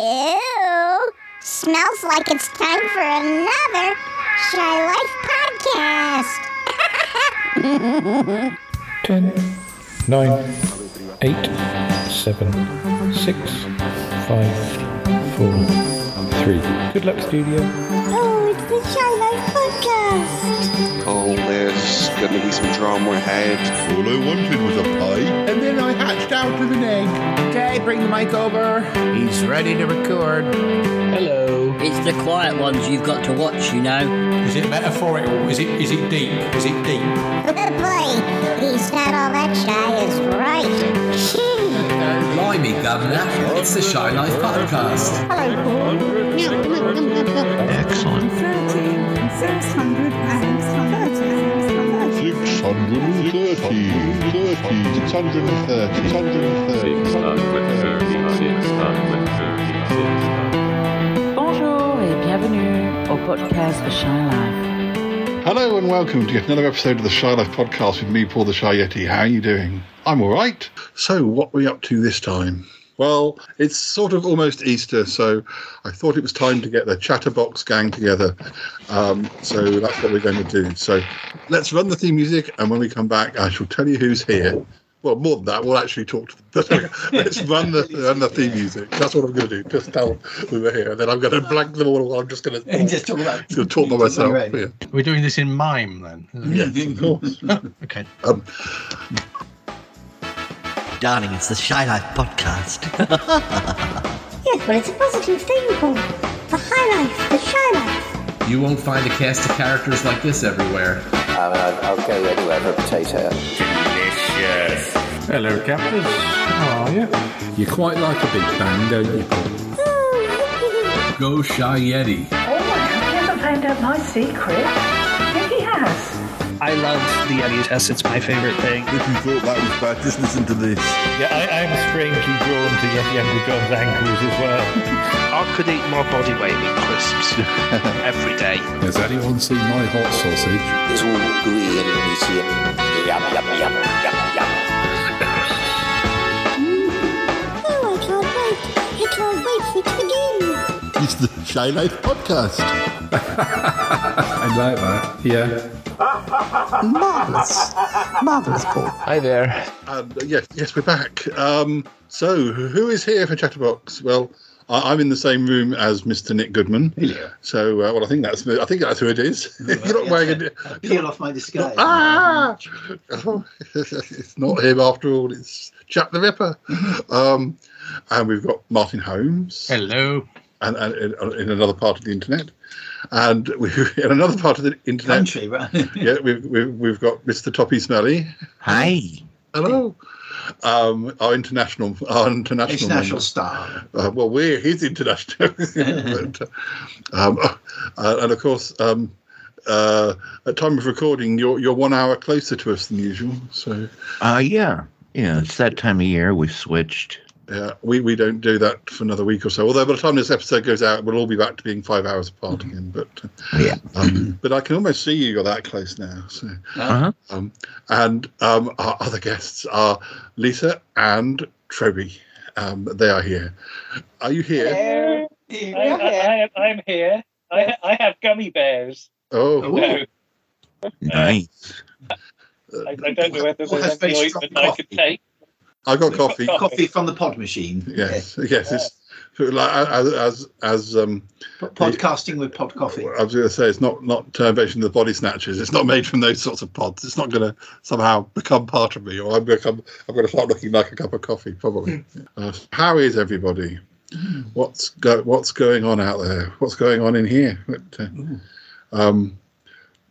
Ew. Smells like it's time for another Shy Life podcast. 10, 9, 8, 7, 6, 5, 4, 3. Good luck, studio. Oh, it's the Shy Life podcast. Oh, there's going to be some drama ahead. All I wanted was a pie, and then I hatched out of an egg. Okay, bring the mic over. He's ready to record. Hello. It's the quiet ones you've got to watch, you know. Is it metaphorical? Is it is it deep? Is it deep? Boy, he's not all that shy is right. Gee. Blimey, Governor. It's the Shy Life Podcast. Hello, Paul. Excellent. 630, 30, 630, 630. Bonjour et bienvenue au podcast The Shy Life. Hello and welcome to yet another episode of the Shy Life podcast with me, Paul the Shy Yeti. How are you doing? I'm all right. So, what are we up to this time? Well, it's sort of almost Easter, so I thought it was time to get the Chatterbox gang together. Um, so that's what we're going to do. So let's run the theme music, and when we come back, I shall tell you who's here. Well, more than that, we'll actually talk to them. Let's run the run the theme music. That's what I'm going to do. Just tell them we were here, and then I'm going to blank them all. I'm just going to Just talk about. to talk by myself. Yeah. We're doing this in mime then. Yes, of course. Okay. Um, Darling, it's the Shy Life Podcast. Yes, but it's a positive thing, Paul. The high life, the shy life. You won't find a cast of characters like this everywhere. I mean, I'll, go anywhere for a potato. Delicious. Hello, Captain. How are you? You're quite like a big bang, don't you? Oh, Go Shy Yeti. Oh, he hasn't found out my secret. Yeah, he has. I love the Yeti test. It's my favorite thing. if you thought that was bad, just listen to this. Yeah, I, I'm strangely drawn to Yeti Uncle John's ankles as well. I could eat my body weight in crisps every day. Has anyone seen my hot sausage? It's all gooey and meaty and yum, yum, yum, yum, yum. Oh, I can't wait. I can't wait for it to begin. It's the Shy Life podcast. I like that. Yeah. Marvellous. Marvellous, Paul. Hi there. And uh, yes, yes, we're back. Um, so, who is here for Chatterbox? Well, I, I'm in the same room as Mr. Nick Goodman. Yeah. So, uh, well, I think that's I think that's who it is. You're not wearing a Peel off my disguise. ah. Oh, it's not him after all. It's Jack the Ripper. Um, and we've got Martin Holmes, Hello. And, and in, in another part of the internet, and we in another part of the internet. Country, right? Yeah, we've, we've we've got Mr. Toppie Smellie. Hi. Hello. Um, our international, our international, International star. Uh, well, we're his international, but, um, uh, and of course, um, uh, at time of recording, you're you're one hour closer to us than usual. So, Uh, yeah. Yeah, it's that time of year. We've switched. Yeah, we, we don't do that for another week or so. Although by the time this episode goes out, we'll all be back to being five hours apart again. But uh, Yeah. um, but I can almost see you. You're that close now. So. Uh-huh. Um, and um, our other guests are Lisa and Troby. Um, they are here. Are you here? I, I, I, I'm here. I, I have gummy bears. Oh, No, Nice. I, I don't know whether there's that's any ointment I could take. I got coffee. Coffee from the pod machine. Yes, yes. It's like as as as um. P- Podcasting with pod coffee. I was going to say it's not not version of the body snatchers. It's not made from those sorts of pods. It's not going to somehow become part of me, or I'm become I'm going to start looking like a cup of coffee. Probably. Uh, how is everybody? What's go, What's going on out there? What's going on in here? But, uh, um,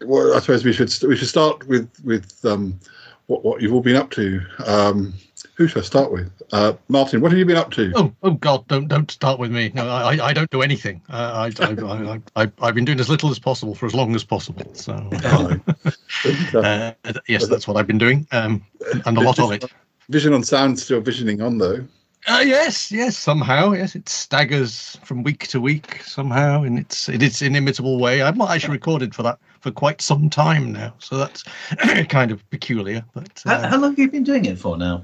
well, I suppose we should we should start with with um, what what you've all been up to. Um, who should I start with? Uh, Martin, what have you been up to? Oh, oh God! Don't don't start with me. No, I I- I don't do anything. Uh, I, I, I I I've been doing as little as possible for as long as possible. So uh, yes, that's what I've been doing, um, and a lot of it. Vision on sound still visioning on though. Uh, yes, yes, somehow, yes, it staggers from week to week somehow in its in its inimitable way. I've not actually recorded for that for quite some time now, so that's kind of peculiar. But How, uh, how long have you been doing it for now?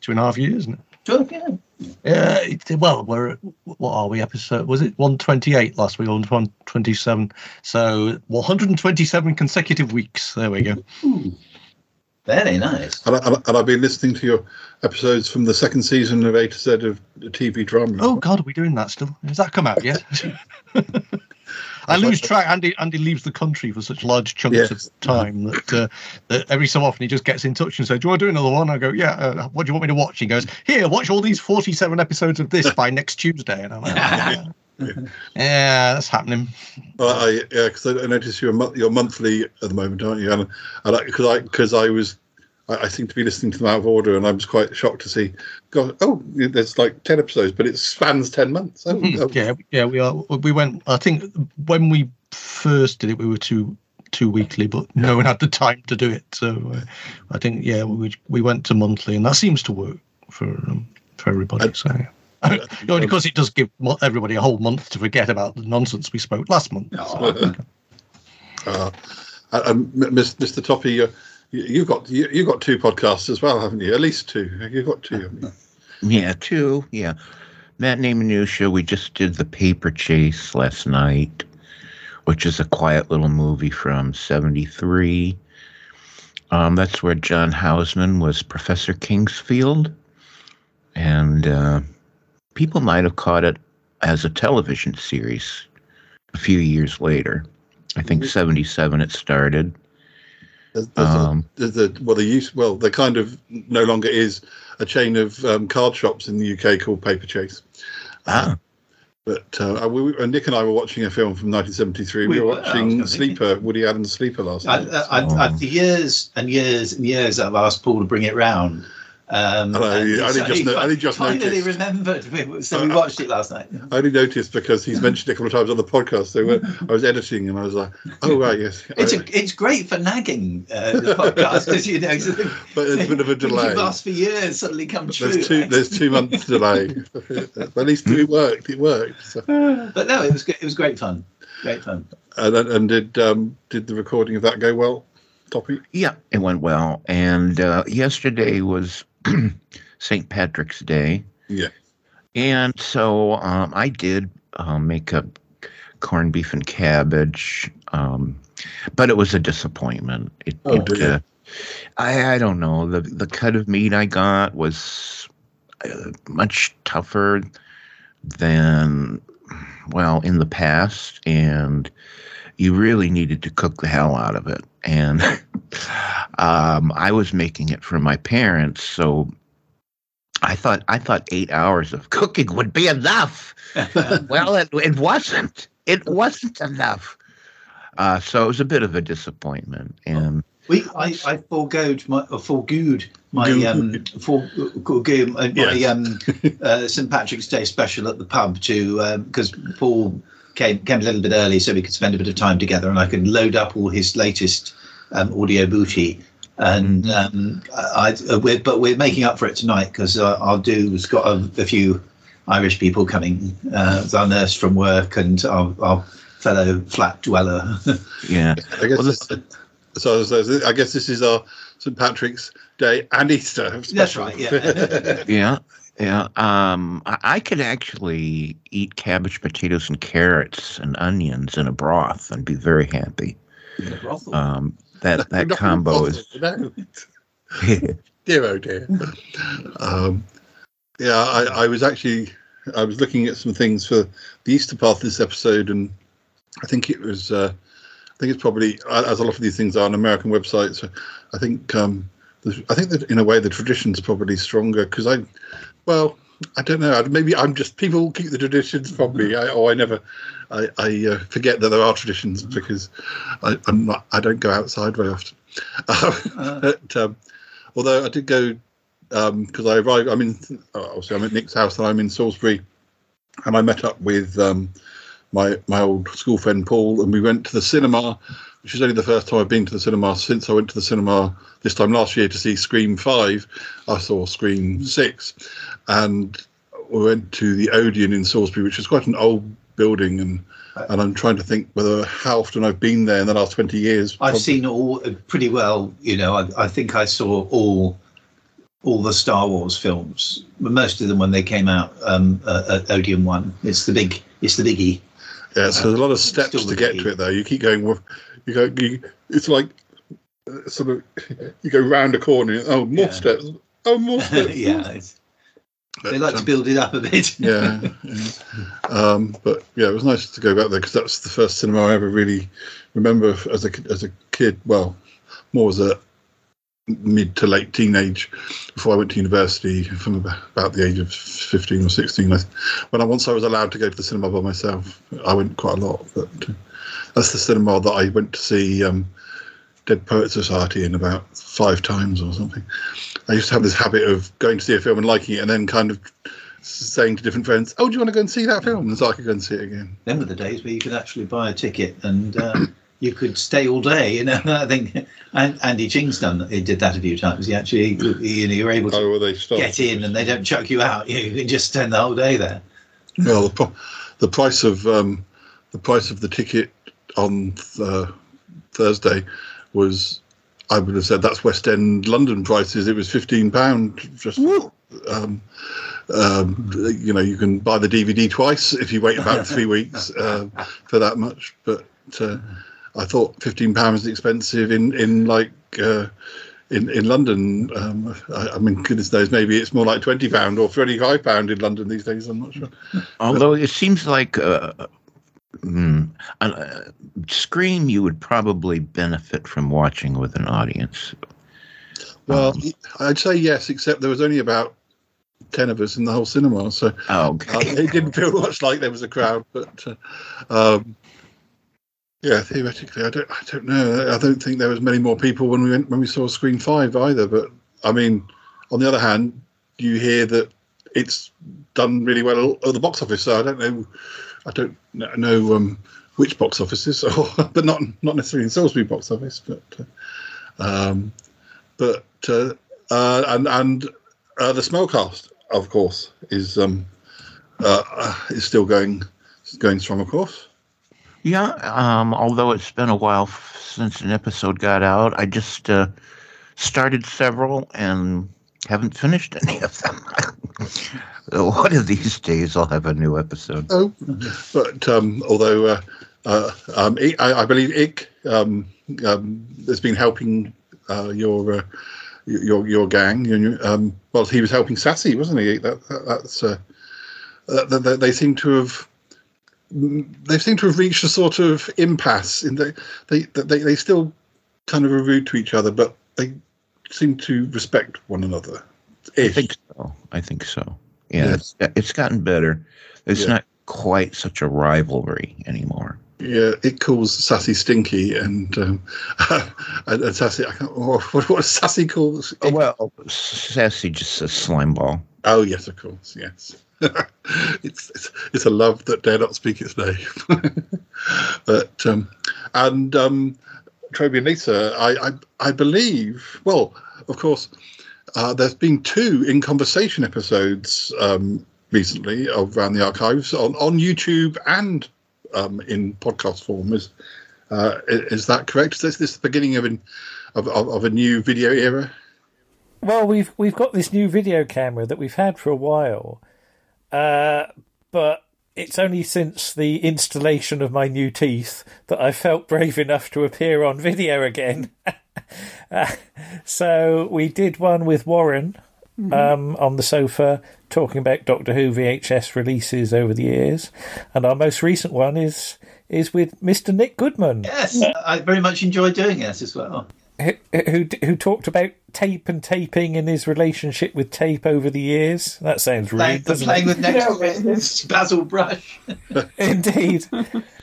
Two and a half years now. Sure, yeah. Yeah, it- well, we're what are we? Episode was it 128 last week? or 127. So 127 consecutive weeks. There we go. Very nice. And, I, and I- and I've been listening to your episodes from the second season of A to Z of the TV drama. Oh God, are we doing that still? Has that come out yet? I lose track. Andy Andy leaves the country for such large chunks Yes. of time that, uh, that every so often he just gets in touch and says, "Do you want to do another one?" I go, "Yeah." Uh, what do you want me to watch? He goes, "Here, watch all these forty-seven episodes of this by next Tuesday." And I'm like, "Yeah, yeah that's happening." Well, I yeah, because I noticed you're mo- you're monthly at the moment, aren't you? And because I because I was I, I seem to be listening to them out of order, and I was quite shocked to see. God, oh, there's like ten episodes, but it spans ten months. Oh, Hmm, oh. yeah, yeah, we are. We went. I think when we first did it, we were two two weekly, but no one had the time to do it. So uh, I think yeah, we we went to monthly, and that seems to work for um, for everybody. So. yeah. Because it does give everybody a whole month to forget about the nonsense we spoke last month. Uh, and M- Mr. Toppie, you've got you, you've got two podcasts as well, haven't you? At least two. You've got two. haven't you? Yeah, two. Yeah. Matinee Minutia, we just did The Paper Chase last night, which is a quiet little movie from 73. Um, that's where John Houseman was Professor Kingsfield. And uh, people might have caught it as a television series a few years later. I think 77 it started. There's, there's Um, a, there's a, well, the use well, there kind of no longer is a chain of um, card shops in the UK called Paper Chase. Ah. But uh, we, and Nick and I were watching a film from 1973. We, We were were, I was watching gonna. Sleeper, Woody Allen's Sleeper last I, night. I, I, I, for years and years and years, I've asked Paul to bring it round. Um, I and I only just he no- I only just finally noticed. remembered. So we watched it last night. I only noticed because he's mentioned it a couple of times on the podcast. So when I was editing and I was like, oh, right, yes. It's I- a, it's great for nagging uh, the podcast because you know. But there's a bit of a delay. You've asked for years suddenly come true. there's two, there's two months delay. but at least it worked. It worked. So. but no, it was it was great fun. Great fun. And, and did um, did the recording of that go well, Toppie? Yeah, it went well. And uh, yesterday was St. Patrick's Day. Yeah. And so um, I did um, make a corned beef and cabbage, um, but it was a disappointment. It, Oh, it, uh, I, I don't know. The, the cut of meat I got was uh, much tougher than, well, in the past. And you really needed to cook the hell out of it. And um, I was making it for my parents, so I thought I thought eight hours of cooking would be enough. well, it, it wasn't. It wasn't enough. Uh, so it was a bit of a disappointment. And We, I, I foregoed my, or foregoed my, um, for, foregoed my, my Yes. um, uh, St Patrick's Day special at the pub to because Paul came came a little bit early so we could spend a bit of time together and I could load up all his latest um, audio booty. And um, I, I we're, but we're making up for it tonight because uh, I'll do. We've got a, a few Irish people coming. Uh, our nurse from work and our, our fellow flat dweller. yeah, I guess. Well, this, so, so I guess this is our St Patrick's Day and Easter. That's right. Yeah. yeah, yeah. Um, I, I could actually eat cabbage, potatoes, and carrots and onions in a broth and be very happy. Um, that that combo is. dear oh dear. Um, yeah, I, I was actually I was looking at some things for the Easter Path this episode, and I think it was uh, I think it's probably as a lot of these things are on American websites. I think um, I think that in a way the tradition's probably stronger because I, well, I don't know. Maybe I'm just people keep the traditions from me. I, oh, I never, I, I uh, forget that there are traditions because I, I'm not. I don't go outside very often. Um, but, um, although I did go because I arrived. I'm in. Obviously, I'm at Nick's house and I'm in Salisbury, and I met up with um, my my old school friend Paul, and we went to the cinema, which is only the first time I've been to the cinema since I went to the cinema this time last year to see Scream Five. I saw Scream Six, and we went to the Odeon in Salisbury, which is quite an old building, and and I'm trying to think whether how often I've been there in the last twenty years. I've seen all uh, pretty well. You know, I, I think I saw all all the Star Wars films. But most of them when they came out um, uh, at Odeon One. It's the big. It's the biggie. Yeah, so there's a lot of steps to get to it, though. You keep going. You go. You, it's like uh, sort of you go round a corner. Oh, more Yeah. steps. Oh, more steps. yeah, it's, But, they like to um, build it up a bit. yeah, yeah. Um, but yeah, it was nice to go back there because that's the first cinema I ever really remember as a as a kid. Well, more as a mid to late teenage before I went to university from about, the age of 15 or 16. I, when I once I was allowed to go to the cinema by myself, I went quite a lot. But uh, that's the cinema that I went to see um, Dead Poet Society in about five times or something. I used to have this habit of going to see a film and liking it, and then kind of saying to different friends, "Oh, do you want to go and see that film?" And so I could go and see it again. Were the days where you could actually buy a ticket and uh, you could stay all day. You know, I think Andy Ching's done. He did that a few times. He actually, you know, you're able to Oh, well, get in and they don't chuck you out. You can just spend the whole day there. Well, the, pro- the price of um, the price of the ticket on uh, Thursday was, I would have said that's West End London prices. It was fifteen pound. Just um, um, you know, you can buy the DVD twice if you wait about three weeks uh, for that much. But uh, I thought fifteen pounds is expensive in in like. Uh, in, in London, um, I, I mean, goodness knows, maybe it's more like twenty pound or thirty five pound in London these days. I'm not sure. Although it seems like uh, mm, uh, Scream, you would probably benefit from watching with an audience. Well, I'd say yes, except there was only about ten of us in the whole cinema, so Oh, uh, it didn't feel much like there was a crowd. But uh, um, yeah, theoretically, I don't, I don't know. I don't think there was many more people when we went when we saw Scream Five either. But I mean, on the other hand, you hear that it's done really well at the box office. So I don't know. I don't know um, which box offices, or, but not not necessarily in Salisbury box office, but. Uh, um, but uh, uh, and and the Smellcast, of course, is um, is still going going strong, of course. Yeah, um, although it's been a while since an episode got out, I just uh, started several and haven't finished any of them. One of these days, I'll have a new episode. Oh, but um, although uh, uh, um, I, I believe Ick um, um, has been helping uh, your uh, your your gang. Um, well, he was helping Sassy, wasn't he? That, that, that's uh, uh, they, they seem to have they seem to have reached a sort of impasse. In the, they they they still kind of are rude to each other, but they seem to respect one another. I think so. I think so. Yeah, Yeah. It's, it's gotten better. It's Yeah. not quite such a rivalry anymore. Yeah, it calls Sassy Stinky, and um, and, and Sassy. I can't, what what does Sassy calls? Oh, well, Sassy just says slime ball. Oh yes, of course, yes. it's, it's it's a love that dare not speak its name. but um, and um, Toby and Lisa, I, I I believe. Well, of course, uh, there's been two in conversation episodes um, recently Around the Archives on on YouTube and um, in podcast form. Is uh, is that correct? Is this, this the beginning of an of, of, of a new video era? Well, we've we've got this new video camera that we've had for a while, uh, but it's only since the installation of my new teeth that I felt brave enough to appear on video again. uh, so we did one with Warren um, on the sofa talking about Doctor Who VHS releases over the years, and our most recent one is is with Mr. Nick Goodman. Yes, I very much enjoy doing it as well. Who, who who talked about tape and taping and his relationship with tape over the years. That sounds rude, Playing, doesn't playing it? with next Basil Brush. Indeed.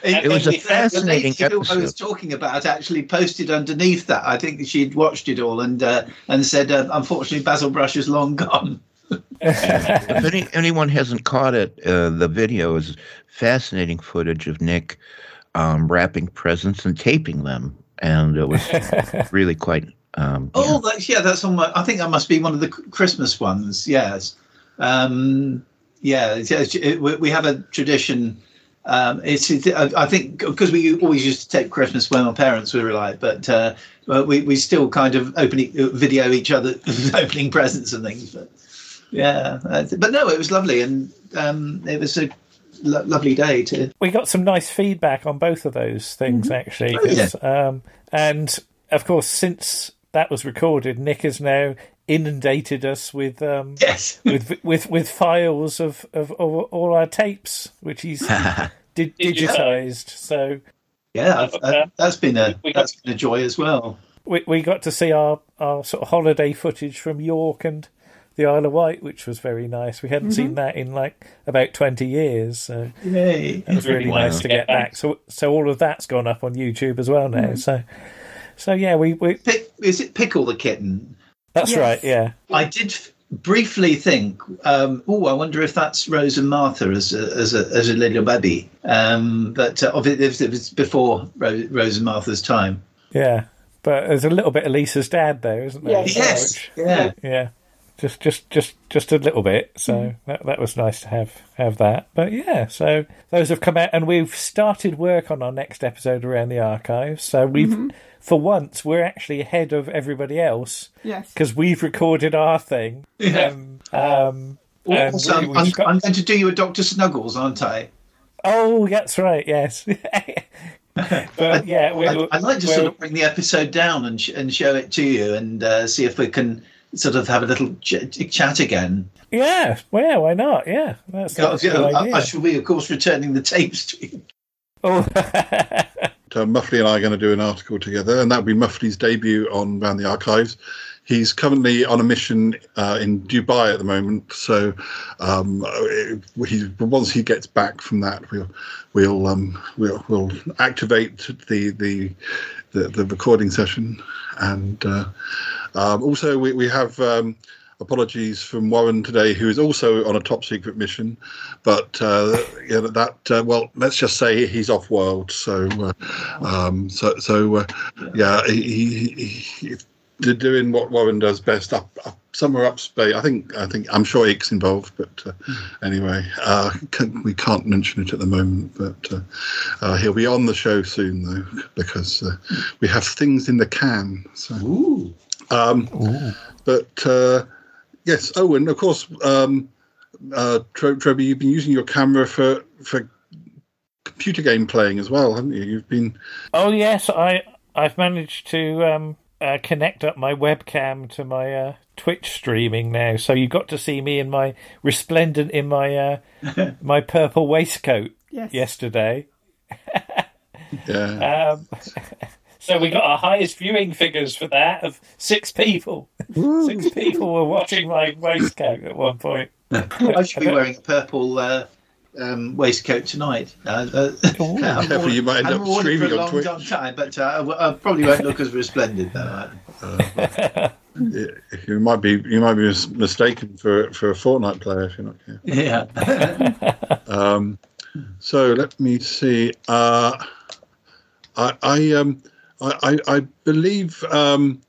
It was a fascinating the lady I was talking about actually posted underneath that. I think she'd watched it all and uh, and said, uh, unfortunately, Basil Brush is long gone. if any, anyone hasn't caught it, uh, the video is fascinating footage of Nick um, wrapping presents and taping them, and it was really quite. Um, Oh, that's, yeah, that's on my. I think that must be one of the Christmas ones. Yes. Um, yeah, it's- it's- it, we, we have a tradition Um, it's, it, I I think because we always used to take Christmas when our parents were alive, but uh, we we still kind of opening video each other opening presents and things. But yeah, uh, but no, it was lovely, and um, it was a lo- lovely day to. We got some nice feedback on both of those things actually, 'cause, um, and of course, since that was recorded, Nick has now inundated us with um, yes with with with files of of, of all our tapes, which he's di- digitized. So Yeah, uh, that's been a that's been a joy as well. we we got to see our our sort of holiday footage from York and the Isle of Wight, which was very nice. We hadn't seen Mhm. that in like about twenty years, so Yay. it was really nice to get back. So so all of that's gone up on YouTube as well now. Mhm. So so yeah, we we Pick, is it Pickle the kitten? that's right. Yeah. I did f- briefly think, um, oh, I wonder if that's Rose and Martha as a, as a, as a little baby. Um, but uh, of it, if it was before Rose, Rose and Martha's time. Yeah, but there's a little bit of Lisa's dad there, isn't there? Yes. Yes, yeah. yeah. Just, just, just, just a little bit. So Mm. that that was nice to have have that. But yeah, so those have come out, and we've started work on our next episode around the archives. So we've, Mhm. for once, we're actually ahead of everybody else. Yes. because we've recorded our thing. Yeah. Um, um, and Also, we- I'm, got- I'm going to do you a Doctor Snuggles, aren't I? oh, that's right. Yes. but yeah, we, I'd, I'd like to sort of bring the episode down and sh- and show it to you and uh, see if we can sort of have a little ch- chat again. Yeah, well, why not? Yeah, that's, that's a Yeah, good I, idea. I shall be, of course, returning the tapes to you. Oh, uh, Muffley and I are going to do an article together, and that'll be Muffley's debut on Round the Archives. He's currently on a mission uh, in Dubai at the moment, so um, he, once he gets back from that, we'll we'll um, we'll, we'll activate the, the the the recording session, and uh, um, also we we have. Um, Apologies from Warren today, who is also on a top secret mission, but uh, yeah, that uh, well, let's just say he's off world. So, uh, um, so, so uh, yeah, he, he, he they're doing what Warren does best up, up somewhere up space. I think, I think, I'm sure Ike's involved, but uh, anyway, uh, can, we can't mention it at the moment. But uh, uh, he'll be on the show soon, though, because uh, we have things in the can. So, um, but. Uh, Yes. Oh, and of course, um, uh, Tre- Trevor, you've been using your camera for for computer game playing as well, haven't you? You've been. oh yes, I I've managed to um, uh, connect up my webcam to my uh, Twitch streaming now, so you got to see me in my resplendent in my uh, my purple waistcoat Yes. yesterday. Yeah. Um, so we got our highest viewing figures for that of six people. six people were watching my waistcoat at one point. I should be wearing a purple uh, um, waistcoat tonight. Uh, uh, I'm Careful, you might end I'm up worn for streaming a on long, Twitch. long time, but uh, I w- I probably won't look as resplendent though. Yeah, you might be you might be mistaken for for a Fortnite player if you're not careful. Yeah. Um, so let me see. Uh, I I um I I, I believe um,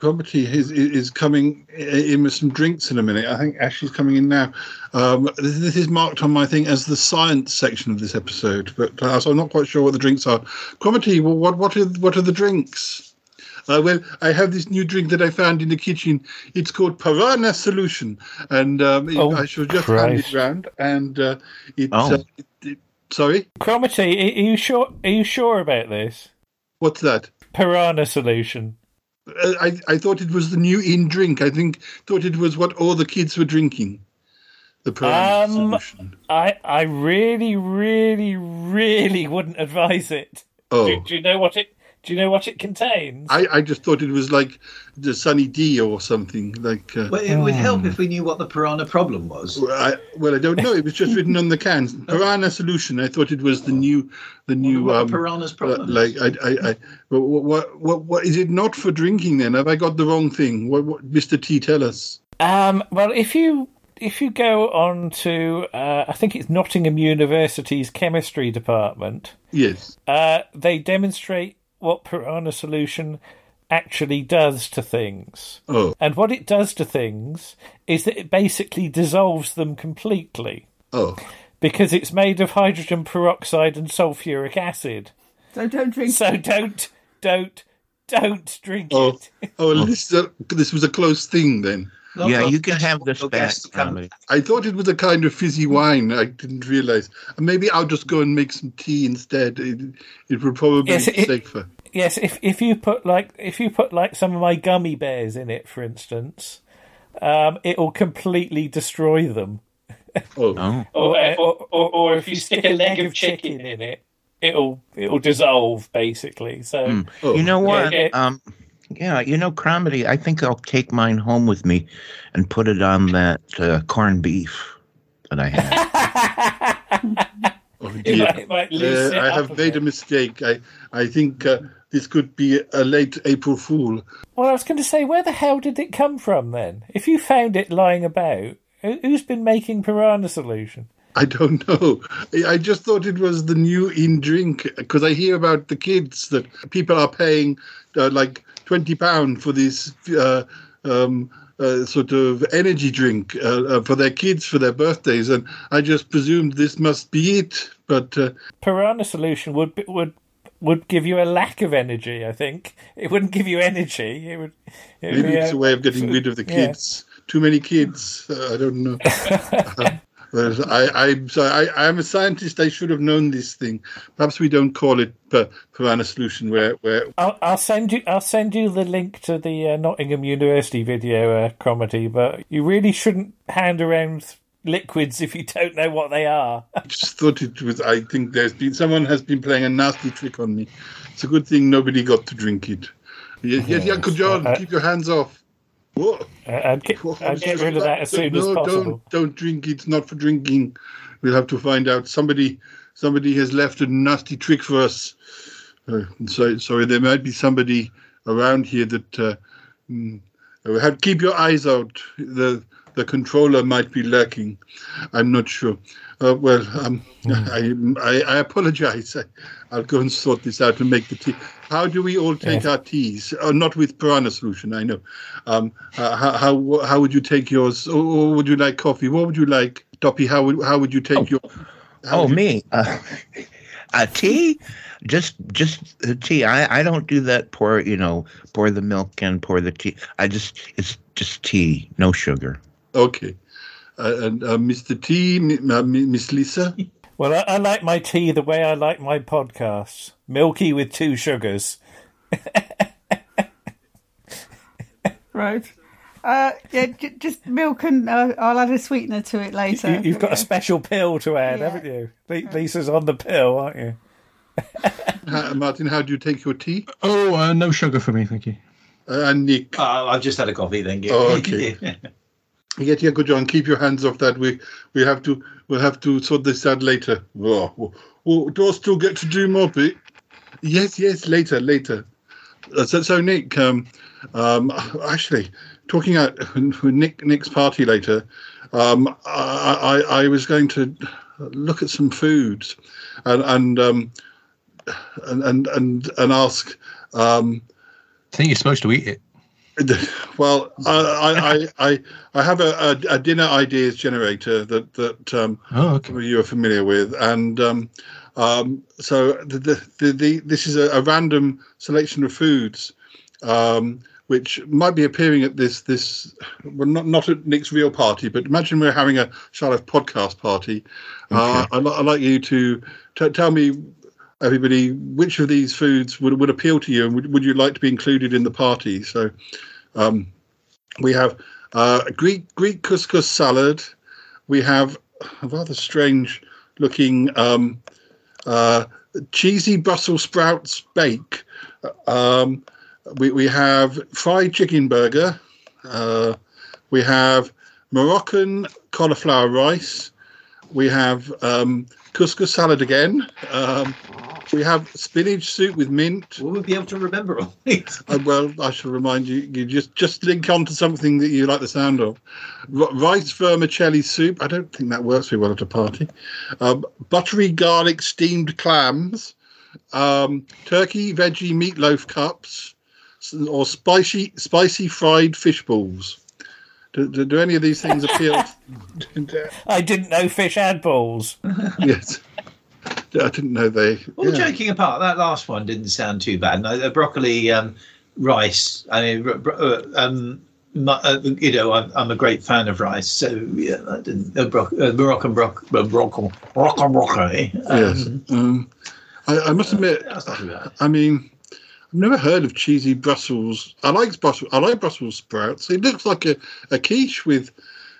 Cromitty is is coming in with some drinks in a minute. I think Ashley's coming in now. Um, this, this is marked on my thing as the science section of this episode, but uh, so I'm not quite sure what the drinks are. Cromitty, well, what what are what are the drinks? Uh, well, I have this new drink that I found in the kitchen. It's called Piranha Solution, and um, Oh, I shall just hand it round. And uh, it's Oh. uh, it, it, sorry, Cromitty, are you sure? Are you sure about this? what's that? Piranha solution. Uh, I I thought it was the new in drink. I think thought it was what all the kids were drinking. The Piranha Um, Solution. I I really, really, really wouldn't advise it. Oh. Do, do you know what it? Do you know what it contains? I, I just thought it was like the Sunny D or something like. Uh, Well, it would help if we knew what the piranha problem was. Well, I, well, I don't know. It was just written on the cans. Piranha Solution. I thought it was the new, the new. what the um, piranha's problem Like, I, I, I what, what, what, what is it not for drinking? Then have I got the wrong thing? What, what Mister T, tell us. Um, well, if you if you go on to, uh, I think it's Nottingham University's chemistry department, Yes. uh, they demonstrate what Piranha Solution actually does to things. Oh. And what it does to things is that it basically dissolves them completely. Oh. because it's made of hydrogen peroxide and sulfuric acid. So don't drink. So don't, don't, don't drink Oh, it. oh, this, is a, this was a close thing then. Yeah, you can have this back. I thought it was a kind of fizzy wine. I didn't realize. Maybe I'll just go and make some tea instead. It, it would probably Yes, be it- safer. Yes, if if you put like if you put like some of my gummy bears in it, for instance, um, it will completely destroy them. Oh. Or, or, or, or if you stick a leg of chicken in it, it'll it'll dissolve basically. So Hmm. You know what? Yeah, yeah. Um, yeah, you know, Cromitty. I think I'll take mine home with me and put it on that uh, corned beef that I had. Oh, It dear. might- it might Uh, I have a made a mistake. I I think uh, this could be a late April Fool. Well, I was going to say, where the hell did it come from then? If you found it lying about, who- who's been making piranha solution? I don't know. I I just thought it was the new in drink because I hear about the kids that people are paying uh, like twenty pound for this uh, um, uh, sort of energy drink uh, uh, for their kids for their birthdays, and I just presumed this must be it. But uh, Piranha solution would be- would would give you a lack of energy. I think it wouldn't give you energy. It would. It would maybe be it's a way of getting rid of the yeah. kids. Too many kids. Uh, I don't know. But I, I'm so I, I'm a scientist. I should have known this thing. Perhaps we don't call it per, piranha solution. Where where I'll, I'll send you. I'll send you the link to the uh, Nottingham University video uh, Cromitty. But you really shouldn't hand around liquids if you don't know what they are. I just thought it was. I think there's been someone has been playing a nasty trick on me. It's a good thing nobody got to drink it. Yes, yes, Yes. Uncle John, Uh, keep your hands off. Whoa. I'd get, I'd get rid of that as soon as no, possible. Don't don't drink. It's not for drinking. We'll have to find out. Somebody somebody has left a nasty trick for us. Uh, so sorry, there might be somebody around here that. Uh, mm, uh, have, keep your eyes out. The the controller might be lurking. I'm not sure. Uh, well, um, I, I I apologize. I, I'll go and sort this out and make the tea. How do we all take Yeah. our teas? Uh, not with piranha solution, I know. Um, uh, how, how how would you take yours? Or, or would you like coffee? What would you like, Toppie? How would how would you take your? how oh, you- me? Uh, uh, tea? Just, just uh, tea. I, I don't do that. Pour, you know, pour the milk and pour the tea. I just, it's just tea, no sugar. Okay. Uh, and uh, Mr. T, Miss Lisa. Well, I, I like my tea the way I like my podcasts: milky with two sugars. Right. Uh, yeah, j- just milk and uh, I'll add a sweetener to it later. You, have got a special pill to add, Yeah. haven't you? Le- Lisa's on the pill, aren't you? Uh, Martin, how do you take your tea? Oh, uh, no sugar for me, thank you. Uh, and Nick. Uh, I've just had a coffee. Thank you. Oh, okay. Yeah, yeah, good John. Keep your hands off that. We we have to we'll have to sort this out later. Oh, oh, do I still get to do more bit? Yes, yes, later, later. Uh, so, so Nick, um, um, actually, talking out with Nick Nick's party later, um, I, I I was going to look at some foods, and and um, and and and, and ask. Um, I think you're supposed to eat it. Well, I I, I, I have a, a, a dinner ideas generator that that um, Oh, okay. you are familiar with, and um, um, so the, the, the, the this is a, a random selection of foods, um, which might be appearing at this this well not not at Nick's real party, but imagine we're having a Shy Life podcast party. Uh, I'd, I'd like you to t- tell me. Everybody, which of these foods would, would appeal to you, and would, would you like to be included in the party? So, um, we have uh, Greek Greek couscous salad. We have a rather strange looking um, uh, cheesy Brussels sprouts bake. Um, we we have fried chicken burger. Uh, we have Moroccan cauliflower rice. We have um, couscous salad again. Um, we have spinach soup with mint. Will we be able to remember all these? Uh, well, I shall remind you. You just just link on to something that you like the sound of. R- rice vermicelli soup. I don't think that works very well at a party. Um, buttery garlic steamed clams. Um, turkey veggie meatloaf cups, or spicy spicy fried fish balls. Do, do, do any of these things appeal? I didn't know fish had balls. yes. I didn't know they. All yeah. joking apart, that last one didn't sound too bad. No, the broccoli um, rice. I mean, bro- uh, um, mu- uh, you know, I'm, I'm a great fan of rice, so yeah, that didn't. Uh, bro- uh, Moroccan broc- uh, broccoli, Moroccan broccoli. Yes. Um, Um, I, I must admit, that's not too bad. I mean, I've never heard of cheesy Brussels. I like Brussels. I like Brussels sprouts. It looks like a, a quiche with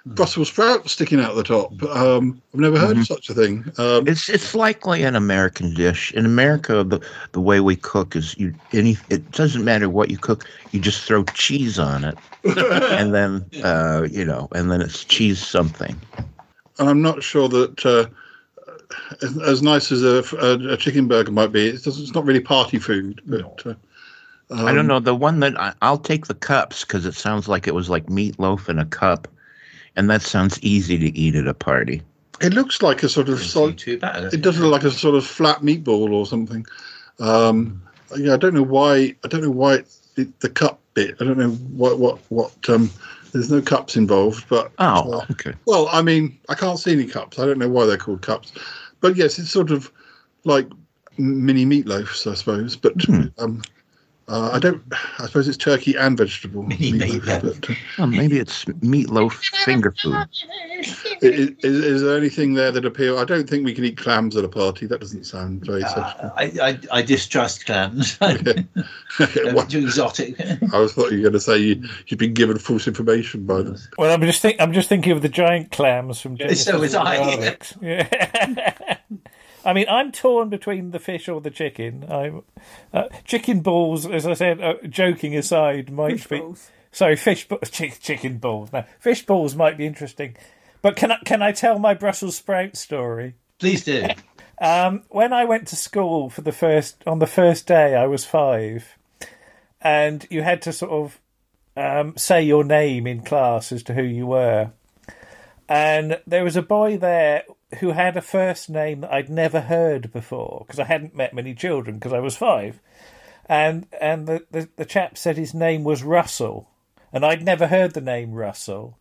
Brussels sprouts sticking out the top. Um, I've never heard of such a thing. Um, It's it's likely an American dish. In America, the the way we cook is you any. It doesn't matter what you cook. You just throw cheese on it, and then uh, you know, and then it's cheese something. and I'm not sure that uh, as, as nice as a, a, a chicken burger might be, it doesn't, it's not really party food. But uh, I don't um, know the one that I, I'll take the cups because it sounds like it was like meatloaf in a cup, and that sounds easy to eat at a party. It looks like a sort of solid. Too bad. It does look like a sort of flat meatball or something. Um, yeah, I don't know why. I don't know why it, it, the cup bit. I don't know what what what. Um, there's no cups involved, but Oh, uh, okay. well, I mean, I can't see any cups. I don't know why they're called cups, but yes, it's sort of like mini meatloafs, I suppose. But um, uh, I don't. I suppose it's turkey and vegetable meatloaf. But, uh, Well, maybe it's meatloaf finger food. is, is, is there anything there that appeal? I don't think we can eat clams at a party. That doesn't sound very Uh. I, I, I distrust clams. They're too exotic. I was thought you were going to say you, you've been given false information by them. Well, I'm just think I'm just thinking of the giant clams from Genesis So was I. Yeah. I mean, I'm torn between the fish or the chicken. I, uh, chicken balls, as I said, uh, joking aside, might Fish be. balls. Sorry, fish ba- chick, chicken balls. Now, fish balls might be interesting. But can I can I tell my Brussels sprout story? Please do. Um, when I went to school for the first on the first day, I was five, and you had to sort of um, say your name in class as to who you were. And there was a boy there who had a first name that I'd never heard before because I hadn't met many children because I was five. And and the, the, the chap said his name was Russell, and I'd never heard the name Russell.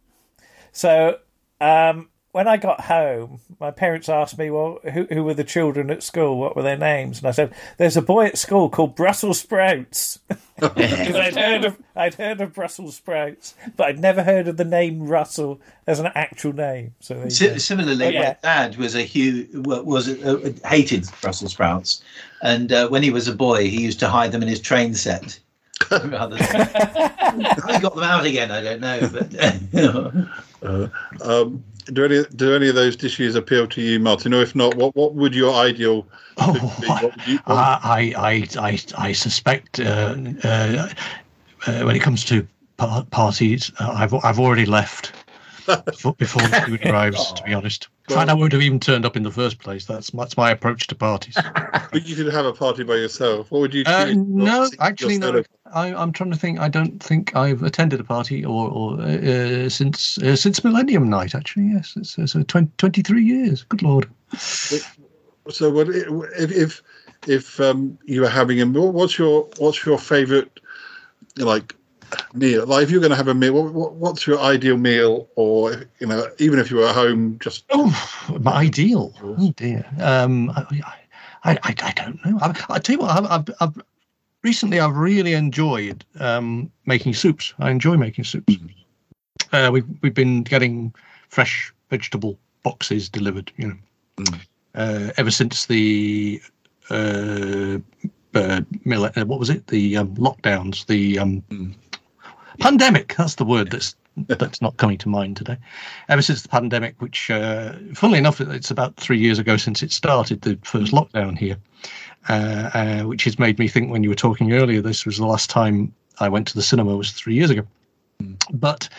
So um, when I got home, my parents asked me, "Well, who, who were the children at school? What were their names?" And I said, "There's a boy at school called Brussels sprouts." Because I'd heard of I'd heard of Brussels sprouts, but I'd never heard of the name Russell as an actual name. So there you Si- go. similarly, yeah. my dad was a huge was a, a, hated Brussels sprouts, and uh, when he was a boy, he used to hide them in his train set. Rather than, how he got them out again, I don't know. But Uh, um, do any do any of those dishes appeal to you, Martin? Or if not, what what would your ideal? Oh, be? What you, what I, I, I, I, suspect uh, uh, uh, when it comes to par- parties, uh, I've I've already left before, before the food arrives. To be honest, in fact, I would have even turned up in the first place. That's that's my approach to parties. but you could have a party by yourself. What would you? Uh, no, actually, no. I, I'm trying to think. I don't think I've attended a party or, or uh, uh, since uh, since Millennium Night. Actually, yes, it's, it's uh, 20, 23 years. Good lord. So, what if if if um, you were having a? What's your what's your favorite like meal? Like, if you're going to have a meal, what, what, what's your ideal meal? Or you know, even if you were at home, just Oh, my ideal. Oh dear. Um, I, I, I, I don't know. I, I tell you what. I've, I've, I've recently I've really enjoyed um, making soups. I enjoy making soups. Uh, we've we've been getting fresh vegetable boxes delivered. You know, uh, ever since the uh, uh, uh, what was it? The um, lockdowns. The um, pandemic. That's the word that's that's not coming to mind today. Ever since the pandemic, which, uh, funnily enough, it's about three years ago since it started, the first lockdown here, uh, uh, which has made me think when you were talking earlier, this was the last time I went to the cinema was three years ago. But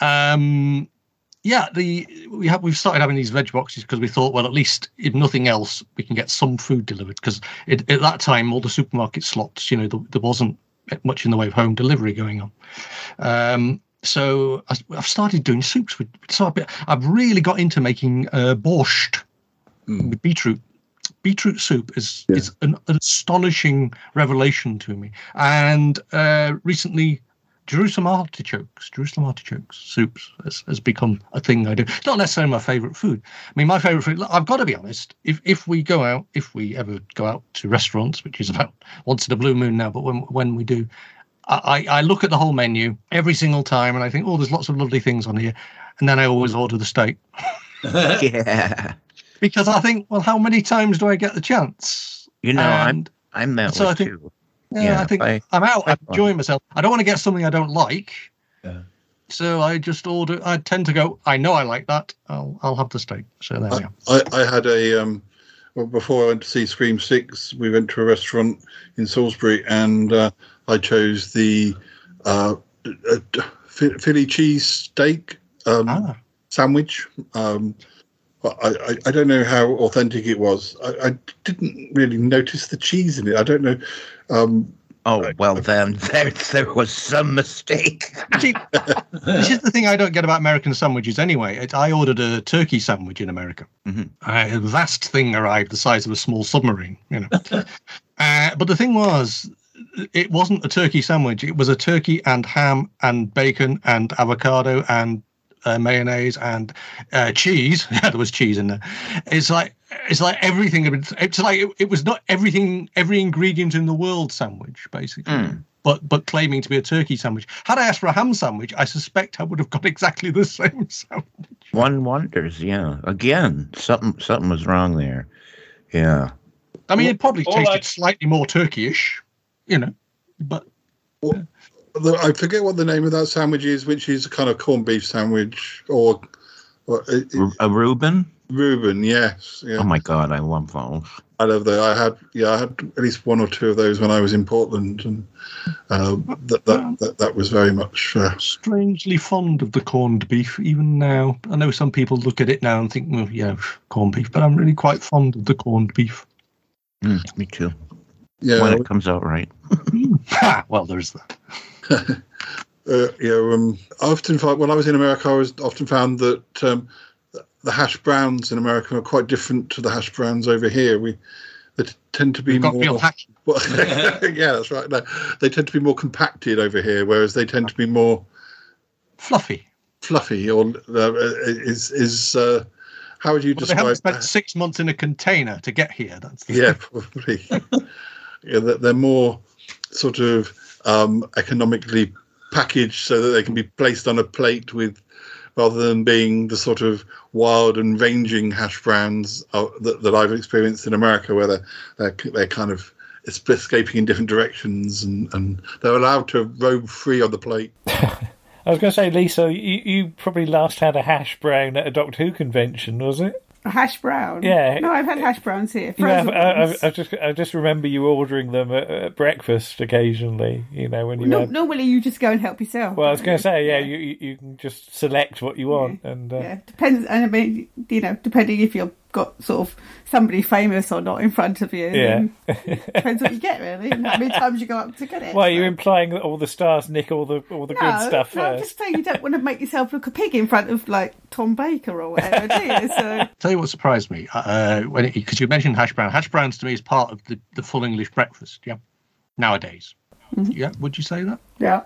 um, yeah, the we have we've started having these veg boxes because we thought, well, at least if nothing else, we can get some food delivered because at that time all the supermarket slots, you know, there, there wasn't much in the way of home delivery going on. Um, so I, I've started doing soups with. So I've, really got into making uh, borscht with beetroot. Beetroot soup is is an, an astonishing revelation to me. And uh, recently, Jerusalem artichokes, Jerusalem artichokes soups has, has become a thing I do. It's not necessarily my favourite food. I mean, my favourite food. I've got to be honest. If if we go out, if we ever go out to restaurants, which is about once in a blue moon now, but when when we do, I I look at the whole menu every single time, and I think, oh, there's lots of lovely things on here, and then I always order the steak. yeah. Because I think, well, how many times do I get the chance? You know, And I'm I'm that so way I think- too. Yeah, Yeah, I think I- I, am out. I'm enjoying myself. I don't want to get something I don't like. So I just order. I tend to go. I know I like that. I'll I'll have the steak. So there we are. I, I had a um, well, before I went to see Scream Six, we went to a restaurant in Salisbury, and uh, I chose the uh, uh, Philly cheese steak um, Ah. sandwich. Um, I, I, I don't know how authentic it was. I, I didn't really notice the cheese in it. I don't know. Um, oh well, then there there was some mistake. See, this is the thing I don't get about American sandwiches anyway. It, I ordered a turkey sandwich in America. Mhm. Uh, a vast thing arrived the size of a small submarine, you know. uh, but the thing was, it wasn't a turkey sandwich. It was a turkey and ham and bacon and avocado and uh, mayonnaise and uh, cheese. There was cheese in there. It's like it's like everything. It's like it, it was not everything, every ingredient in the world sandwich, basically. Mm. But but claiming to be a turkey sandwich. Had I asked for a ham sandwich, I suspect I would have got exactly the same sandwich. One wonders, yeah. Again, something something was wrong there. Yeah. I mean, it probably All tasted I- slightly more turkeyish, you know. But the, I forget what the name of that sandwich is, which is a kind of corned beef sandwich or, or it, it- A Reuben? Reuben. Yes, yeah. Oh my god, I love those. I love that. I had yeah, I had at least one or two of those when I was in Portland, and uh, that, that that that was very much. Uh, strangely fond of the corned beef even now. I know some people look at it now and think, well, yeah, corned beef, but I'm really quite fond of the corned beef. Mm, me too. yeah, When it comes out right. Well, there's that. uh, yeah. Um, I often find when I was in America, I was often found that um, the hash browns in America are quite different to the hash browns over here. We they tend to be We've got more. real hash. Well, yeah, that's right. No, they tend to be more compacted over here, whereas they tend to be more Fluffy. fluffy. Or uh, is is uh, how would you they haven't describe? spent six months in a container to get here. That's the yeah, probably. yeah, they're more sort of um, economically packaged so that they can be placed on a plate with, rather than being the sort of wild and ranging hash browns uh, that, that I've experienced in America, where they're they're, they're kind of escaping in different directions and, and they're allowed to roam free on the plate. I was going to say, Lisa, you, you probably last had a hash brown at a Doctor Who convention, was it? A hash brown. Yeah. No, I've had hash browns here. Have, I, I. I just I just remember you ordering them at, at breakfast occasionally. You know when you No, had. normally you just go and help yourself. Well, I was going to say, yeah, you you you can just select what you want, and uh, Yeah, depends. And I mean, you know, depending if you've got sort of somebody famous or not in front of you. Yeah. depends what you get, really. how many times you go up to get it. Well, you're implying that all the stars nick all the all the good stuff no, I'm just saying you don't want to make yourself look a pig in front of like Tom Baker or whatever, do you? So Tell you what surprised me uh, when because you mentioned hash brown. Hash browns to me is part of the, the full English breakfast. Yeah, nowadays. Yeah, would you say that? yeah,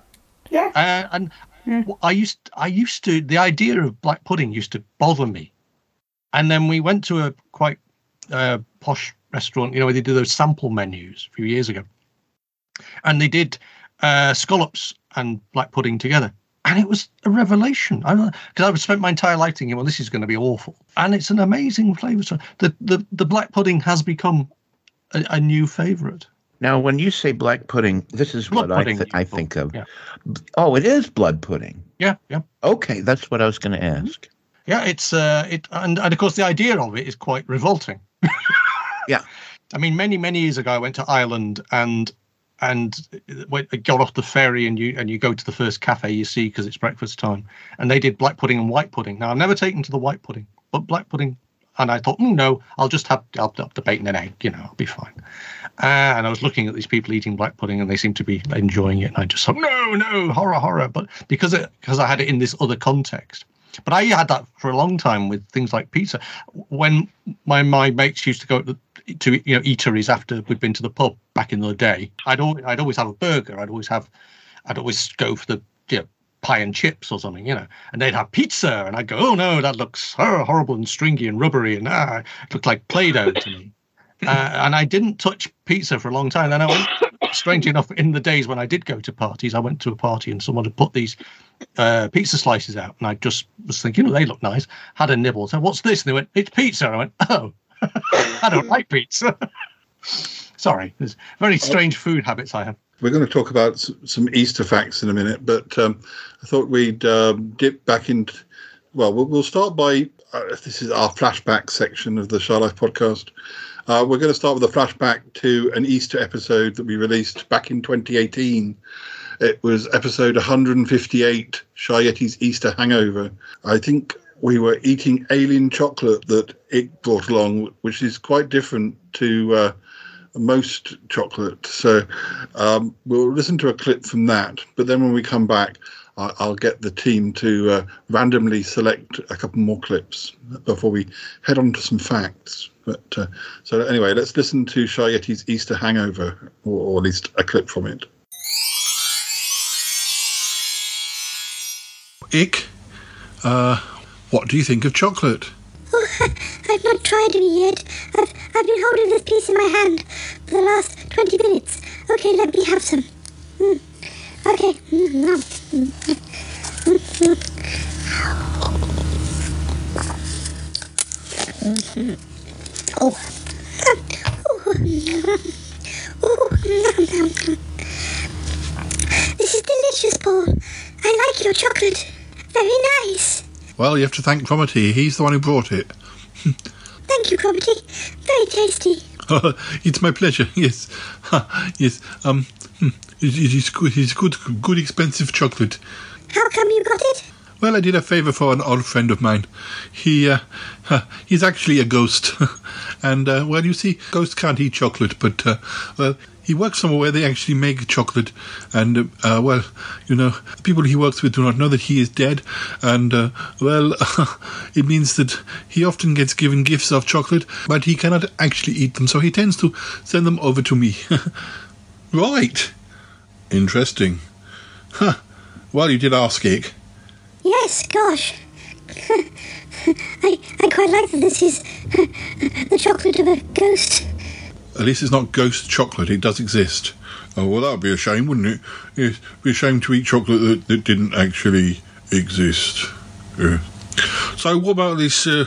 yeah. Uh, and w- I used I used to the idea of black pudding used to bother me, and then we went to a quite uh, posh restaurant, you know, where they do those sample menus a few years ago, and they did uh, scallops and black pudding together. And it was a revelation. Because I've spent my entire life thinking, well, this is going to be awful, and it's an amazing flavour. So the the the black pudding has become a, a new favourite. Now, when you say black pudding, this is Blood what I, pudding, th- you I think of. yeah. Oh, it is blood pudding. Yeah, yeah. Okay, that's what I was going to ask. Yeah, it's uh, it, and, and of course the idea of it is quite revolting. Yeah. I mean, many many years ago, I went to Ireland and and went, got off the ferry and you and you go to the first cafe you see because it's breakfast time, and they did black pudding and white pudding. Now I've never taken to the white pudding, but black pudding, and I thought, mm, no, I'll just have I'll have the bacon and egg, you know, I'll be fine. Uh, and I was looking at these people eating black pudding, and they seemed to be enjoying it, and I just thought, no, no, horror, horror. But because it because I had it in this other context. But I had that for a long time with things like pizza. When my my mates used to go to, to you know eateries after we'd been to the pub back in the day, I'd always, I'd always have a burger. I'd always have I'd always go for the you know, pie and chips or something, you know, and they'd have pizza, and I'd go, oh no, that looks horrible and stringy and rubbery, and ah, it looked like Play-Doh to me. Uh, and I didn't touch pizza for a long time. Then I went, strangely enough, in the days when I did go to parties, I went to a party and someone had put these uh, pizza slices out, and I just was thinking, oh, they look nice. Had a nibble. So what's this? And they went, it's pizza. And I went, oh, I don't like pizza. Sorry, there's very strange food habits I have. We're going to talk about some Easter facts in a minute, but um, I thought we'd um, dip back into. Well, we'll, we'll start by uh, this is our flashback section of the Shy Life podcast. Uh, we're going to start with a flashback to an Easter episode that we released back in 2018. It was episode 158, Shy Yeti's Easter Hangover. I think we were eating alien chocolate that it brought along, which is quite different to uh, most chocolate. So um, we'll listen to a clip from that. But then when we come back, I'll get the team to uh, randomly select a couple more clips before we head on to some facts. But uh, so anyway, let's listen to Shy Yeti's Easter Hangover, or, or at least a clip from it. Ick, uh, what do you think of chocolate? Oh, I've not tried any yet. I've, I've been holding this piece in my hand for the last 20 minutes. Okay, let me have some. Mm. Okay. Oh. This is delicious, Paul. I like your chocolate. Very nice. Well, you have to thank Cromitty. He's the one who brought it. Thank you, Cromitty. Very tasty. it's my pleasure. Yes, yes. Um, it, it is good. It's good, good, expensive chocolate. How come you got it? Well, I did a favour for an old friend of mine. He, uh, uh, he's actually a ghost, and uh, well, you see, ghosts can't eat chocolate, but uh, well, he works somewhere where they actually make chocolate, and uh, well, you know, the people he works with do not know that he is dead, and uh, well, it means that he often gets given gifts of chocolate, but he cannot actually eat them, so he tends to send them over to me. right. Interesting. Huh. Well, you did ask, Ick. Yes, gosh. I, I quite like that this is the chocolate of a ghost. At least it's not ghost chocolate. It does exist. Oh, well, that would be a shame, wouldn't it? It'd be a shame to eat chocolate that, that didn't actually exist. Yeah. So, what about this? Uh,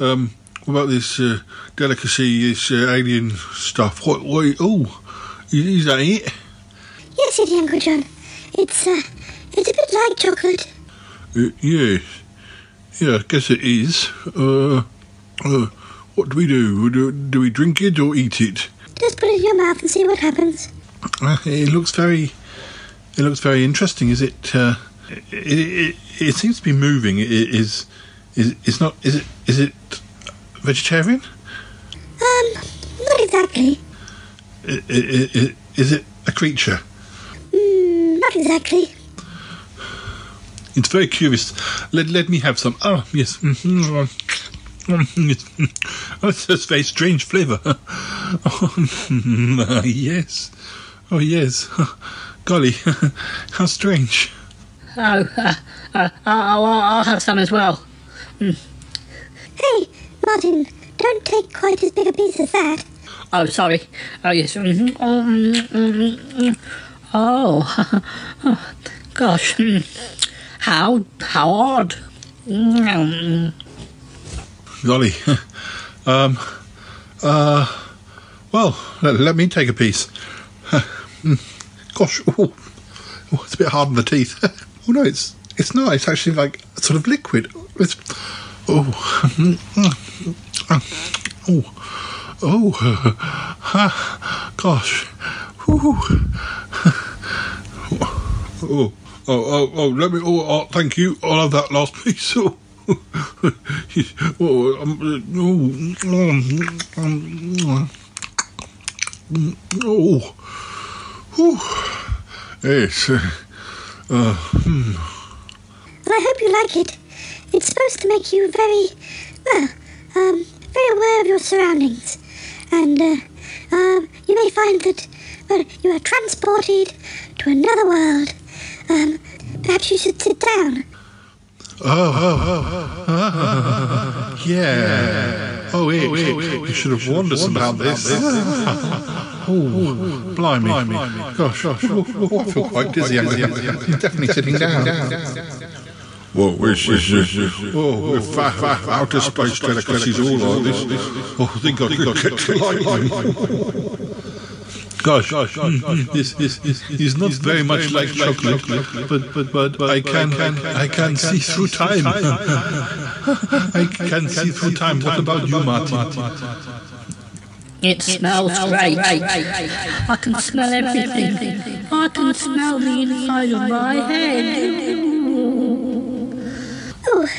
um, what about this uh, delicacy? This uh, alien stuff? What? What? Oh, is, that it? Yes, it is, Uncle John. It's, uh, it's a bit like chocolate. Uh, yes. Yeah, I guess it is. Uh, uh, what do we do? do? Do we drink it or eat it? Just put it in your mouth and see what happens. Uh, it looks very. It looks very interesting. Is it? Uh, it, it, it seems to be moving. It is. Is it's not? Is it? Is it vegetarian? Um, not exactly. I- I- I- Is it a creature? Mm, not exactly. It's very curious. Let let me have some. Oh yes. Mm, yes. Oh, it's a very strange flavour. Oh, yes. Oh yes. Golly, how strange. Oh, uh, uh, I'll, I'll have some as well. Hey, Martin, don't take quite as big a piece as that. Oh, sorry. Oh, yes. Mhm. Um, mm, mm. Oh, gosh. Mm. How, how odd. Golly. um, uh, well, let, let me take a piece. Mm, Gosh, it's a bit hard on the teeth. oh no, it's it's not. It's actually like sort of liquid. It's oh, oh, oh, ha, gosh, Whew. oh, oh, oh, oh, let me. Oh, oh, thank you. I'll have that last piece. Oh. oh, um, oh, um, oh, Whew. yes. Uh, uh, hmm. I hope you like it. It's supposed to make you very, well, um, very aware of your surroundings. And, uh, um, you may find that, well, you are transported to another world Um, perhaps you should sit down. Oh, oh, oh, oh, yeah. Oh, it, you should have warned us about this. Oh, blimey. Gosh, gosh, oh, oh, I feel quite dizzy. I'm definitely sitting down. Well, this is, uh, oh, with fa- fa- outer space delicacies all like this. Oh, I think I could get to lightning. Gosh, gosh, mm, this, this, this is not very much like chocolate, but, but, but, I can, I can see through time. I can see through time. What about you, Martin? It smells great. I can smell everything. I can smell the inside of my head.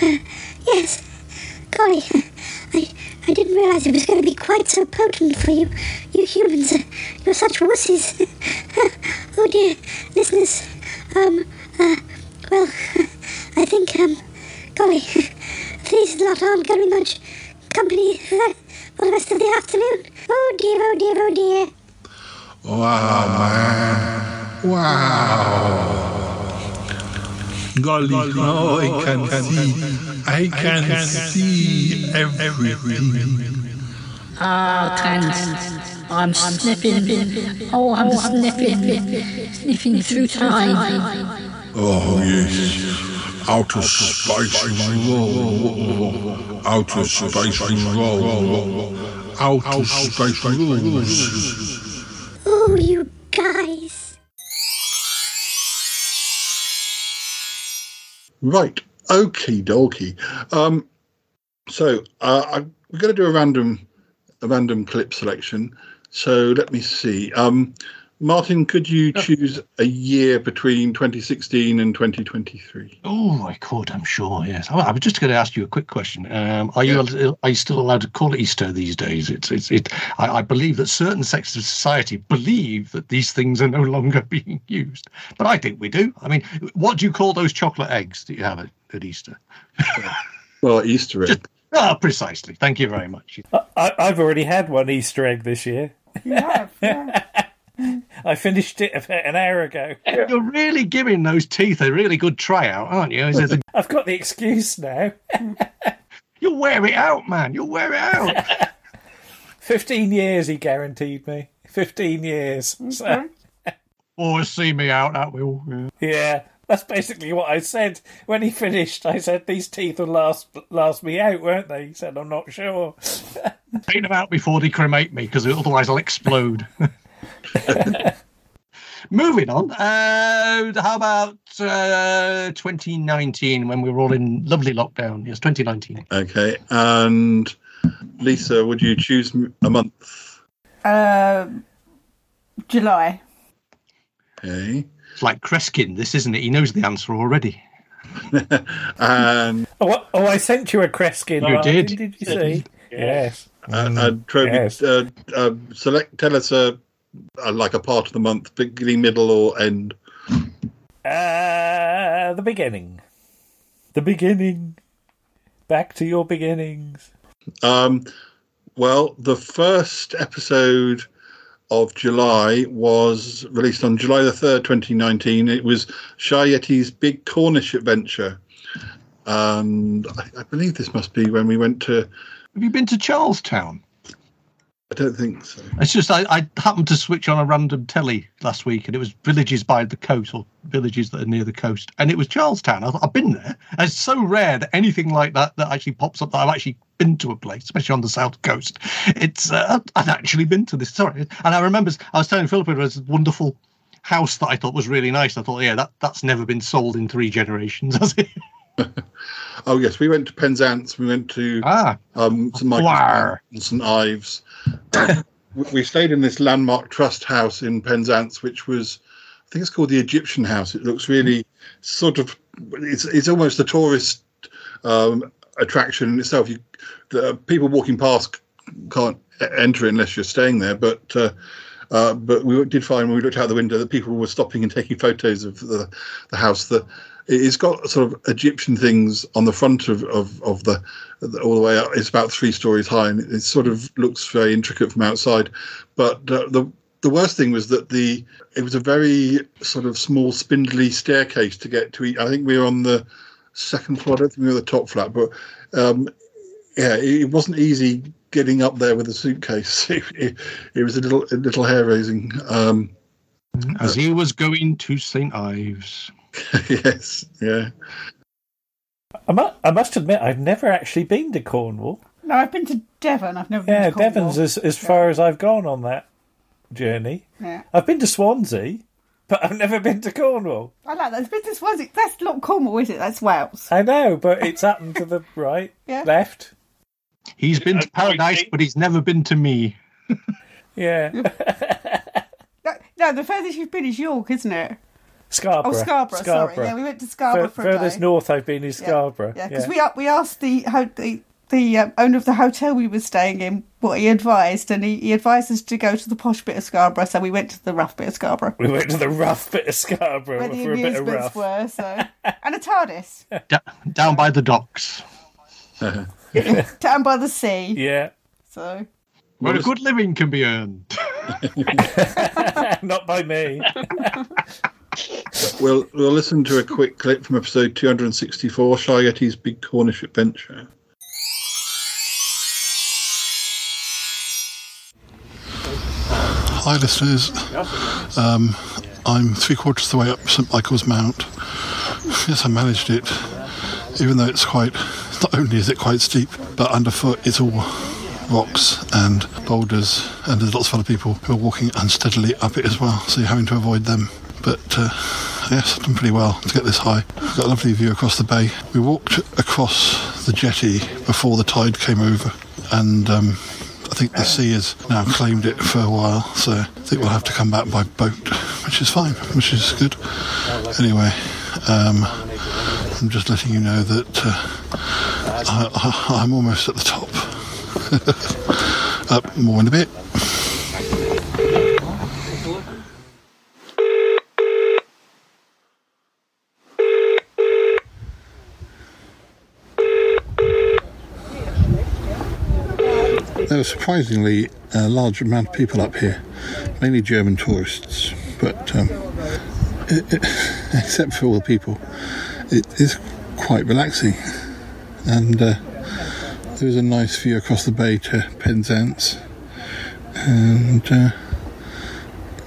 Yes. Golly, I, I didn't realize it was going to be quite so potent for you. You humans, uh, you're such wussies. oh dear, listeners. Um, uh, well, I think, um, golly, these lot aren't going to be much company for the rest of the afternoon. Oh dear, oh dear, oh dear. Wow, man. Wow. Golly, now I can see. I can see everything. Ah, can I'm sniffing. Oh, I'm sniffing. Sniffing through time. Oh, yes. Outer space roll. Outer space roll. Outer space rules. Oh, you guys. Right. Okie dokie. Um, so uh, I'm going to do a random, a random clip selection. So let me see. Um, Martin, could you choose a year between 2016 and 2023? Oh, I could, I'm sure. Yes. I I was just going to ask you a quick question. Um, are you are you still allowed to call it Easter these days? It's it's it. I, I believe that certain sections of society believe that these things are no longer being used, but I think we do. I mean, what do you call those chocolate eggs that you have at, at Easter? Well, Easter egg. Ah, precisely. Thank you very much. I, I've already had one Easter egg this year. You have, yeah. I finished it about an hour ago. You're really giving those teeth a really good tryout, aren't you? Is it the- I've got the excuse now. You'll wear it out, man. You'll wear it out. 15 years, he guaranteed me. 15 years. So, or see me out, that will. Yeah. yeah, that's basically what I said. When he finished, I said, These teeth will last, last me out, won't they? He said, I'm not sure. Take them out before they cremate me, because otherwise I'll explode. Moving on. Uh, how about uh, 2019 when we were all in lovely lockdown? Yes, 2019. Okay. And Lisa, would you choose a month? Uh, July. Okay. It's like Kreskin, this isn't it? He knows the answer already. and Oh, oh, I sent you a Kreskin. You Martin, did. Did you see? Yes. and, and Toby, Yes. uh, uh, select. Tell us a, a like a part of the month, beginning, middle, or end. Uh, the beginning. The beginning. Back to your beginnings. Um, well, the first episode of July was released on July the 3rd, 2019. It was Shy Yeti's Big Cornish Adventure. And I, I believe this must be when we went to. Have you been to Charlestown? I don't think so. It's just I, I happened to switch on a random telly last week, and it was villages by the coast or villages that are near the coast, and it was Charlestown. I thought I've been there. And it's so rare that anything like that that actually pops up that I've actually been to a place, especially on the south coast. It's uh, I've actually been to this. Sorry, and I remember I was telling Philip it was a wonderful house that I thought was really nice. I thought, yeah, that that's never been sold in three generations, has it? Oh, yes, we went to Penzance. We went to Ah. um, St. Michael's St. Ives. We- stayed in this landmark trust house in Penzance, which was, I think it's called the Egyptian House. It looks really sort of, it's it's almost a tourist um, attraction in itself. You, the people walking past can't enter unless you're staying there, but. Uh, uh, but we did find when we looked out the window that people were stopping and taking photos of the, the house. The it's got sort of Egyptian things on the front of, of, of the, the all the way up. It's about three stories high, and it sort of looks very intricate from outside. But uh, the the worst thing was that the it was a very sort of small spindly staircase to get to. I think we were on the second floor. I don't think we were the top flat, but um, yeah, it, it wasn't easy getting up there with a suitcase. It, it, it was a little a little hair raising. Um, As he was going to St. Ives. yes, yeah. I, mu- I must admit, I've never actually been to Cornwall. No, I've been to Devon. I've never Yeah, been to Cornwall. Devon's as, as far as I've gone on that journey. Yeah. I've been to Swansea, but I've never been to Cornwall. I like that. It's been to Swansea. That's not Cornwall, is it? That's Wales. I know, but it's up and to the right, Yeah. left. He's been to paradise, but he's never been to me. Yeah. No, no, the furthest you've been is York, isn't it? Scarborough. Oh, Scarborough, sorry. Yeah, we went to Scarborough Fur- for a Furthest day. north I've been is Scarborough. Yeah, because we a- we asked the ho- the the um, owner of the hotel we were staying in what he advised, and he, he advised us to go to the posh bit of Scarborough, so we went to the rough bit of Scarborough. We went to the rough bit of Scarborough Where the for a bit of amusements rough. were, so and a TARDIS Da- down by the docks. down by the sea. Yeah. So Where a good living can be earned. Not by me. We'll we'll listen to a quick clip from episode 264, Shy Yeti's Big Cornish Adventure. Hi, listeners. Um, I'm three quarters of the way up St Michael's Mount. Yes, I managed it, even though it's quite. Not only is it quite steep, but underfoot it's all rocks and boulders, and there's lots of other people who are walking unsteadily up it as well, so you're having to avoid them. But uh, yes, I've done pretty well to get this high. We've got a lovely view across the bay. We walked across the jetty before the tide came over, and um, I think the sea has now claimed it for a while, so I think we'll have to come back by boat, which is fine, which is good. Anyway, um, I'm just letting you know that uh, I, I'm almost at the top. Up more in a bit. Was surprisingly a large amount of people up here, mainly German tourists, but um, it, it, except for all the people, it is quite relaxing. And uh, there is a nice view across the bay to Penzance. And uh,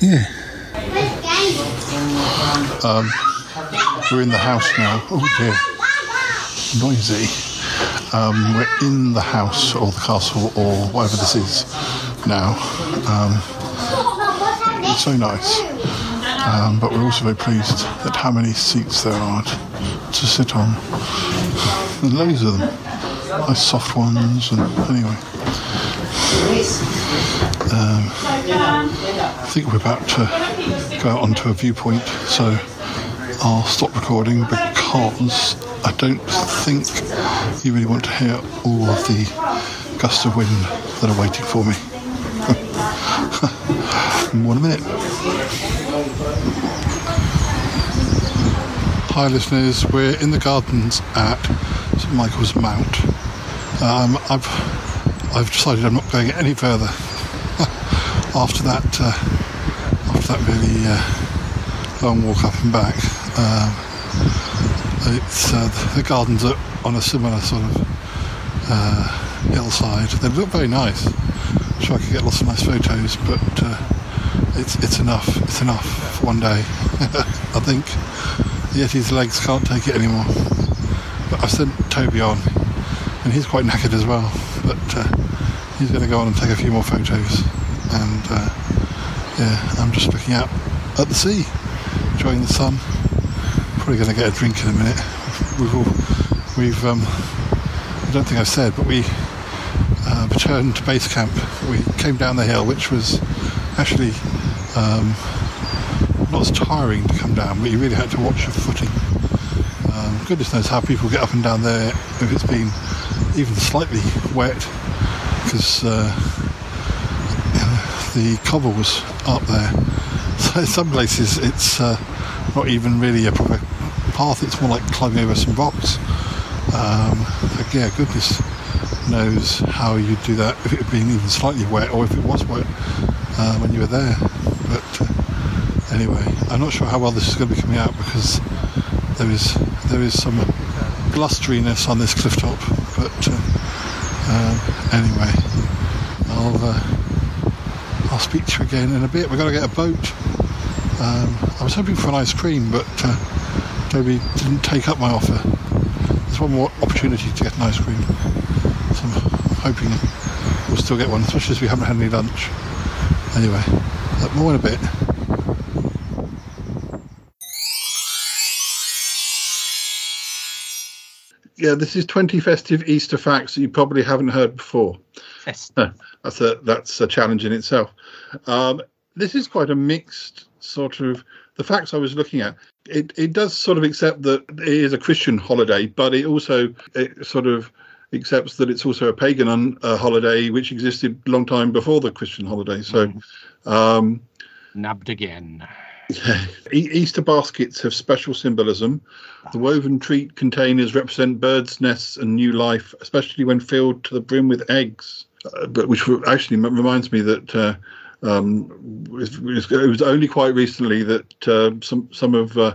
yeah. Um, we're in the house now. Oh dear. Noisy. Um, we're in the house or the castle or whatever this is now. Um, it's so nice. Um, but we're also very pleased at how many seats there are to, sit on. There's loads of them. Nice soft ones and anyway. Um, I think we're about to go out onto a viewpoint, so I'll stop recording because I don't think you really want to hear all of the gusts of wind that are waiting for me. One minute. Hi, listeners. We're in the gardens at St Michael's Mount. Um, I've I've decided I'm not going any further after that uh, after that really uh, long walk up and back. Um, it's uh, the gardens are on a similar sort of uh, hillside. They look very nice. I'm sure I could get lots of nice photos, but uh, it's it's enough. It's enough for one day. I think Yeti's legs can't take it anymore. But I've sent Toby on, and he's quite knackered as well. But uh, he's going to go on and take a few more photos. And uh, yeah, I'm just looking out at the sea, enjoying the sun. Probably going to get a drink in a minute. We've all, we've um, I don't think I've said, but we uh, returned to base camp. We came down the hill, which was actually um, not as tiring to come down, but you really had to watch your footing. Um, goodness knows how people get up and down there if it's been even slightly wet, because uh, the cobbles up there. So in some places it's uh, not even really a proper path, it's more like climbing over some rocks. Um, but yeah, goodness knows how you'd do that if it had been even slightly wet or if it was wet uh, when you were there. But uh, anyway, I'm not sure how well this is going to be coming out because there is there is some blusteriness on this cliff top. But uh, um, anyway, I'll uh, I'll speak to you again in a bit. We're going to get a boat. Um, I was hoping for an ice cream, but uh, Toby didn't take up my offer. There's one more opportunity to get an ice cream. So I'm hoping we'll still get one, especially as we haven't had any lunch. Anyway, more in a bit. Yeah, this is 20 festive Easter facts that you probably haven't heard before. Festive. that's a that's a challenge in itself. Um, this is quite a mixed sort of the facts I was looking at. It it does sort of accept that it is a Christian holiday, but it also it sort of accepts that it's also a pagan un, uh, holiday which existed a long time before the Christian holiday. So. Um, Nabbed again. yeah. E- Easter baskets have special symbolism. The woven treat containers represent birds' nests and new life, especially when filled to the brim with eggs. Uh, but which actually m- reminds me that uh, um, it, was, it was only quite recently that uh, some some of uh,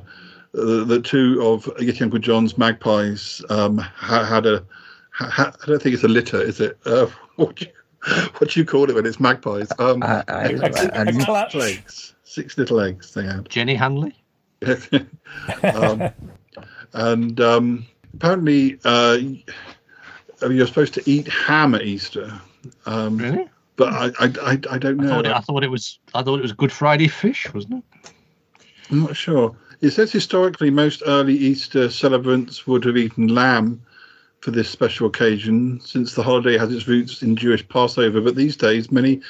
the, the two of Yeti Uncle John's magpies um, had a. Ha- I don't think it's a litter, is it? Uh, what, do you, what do you call it when it's magpies? Um, I- I- I- six clutch. little eggs. Six little eggs they had. Jenny Hanley. um, and um, apparently, uh, you're supposed to eat ham at Easter. Um, really? But I, I, I, I don't I know. thought, it, I thought it was. I thought it was Good Friday fish, wasn't it? I'm not sure. It says historically most early Easter celebrants would have eaten lamb for this special occasion, since the holiday has its roots in Jewish Passover. But these days, many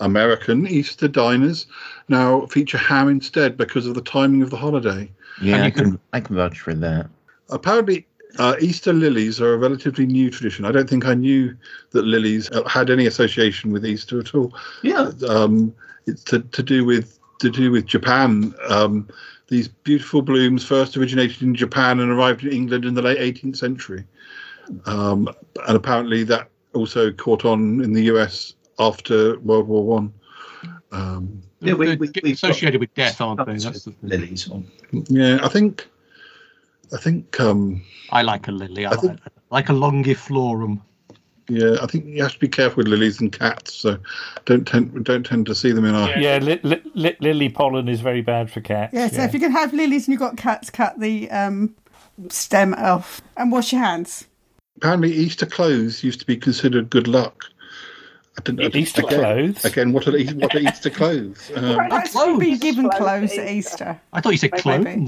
American Easter diners now feature ham instead because of the timing of the holiday. Yeah, I can I can vouch for that. Apparently, uh, Easter lilies are a relatively new tradition. I don't think I knew that lilies uh, had any association with Easter at all. Yeah. Um, it's to, to do with to do with Japan. Um, these beautiful blooms first originated in Japan and arrived in England in the late 18th century. Um, and apparently, that also caught on in the US after World War One. Um, Yeah, we, we, associated got with death, aren't they? That's the thing. lilies on. yeah, I think, I think, um, I like a lily. I, I think- like, like a longiflorum. yeah, I think you have to be careful with lilies and cats. So don't tend don't tend to see them in our. Yeah, li- li- li- lily pollen is very bad for cats. Yeah, so if you can have lilies and you've got cats, cut the um, stem off and wash your hands. Apparently, Easter clothes used to be considered good luck. I didn't, I didn't- Easter again, clothes? Again, what are what are Easter clothes? Um, Right, we've been given clothes at Easter. I thought you said Maybe.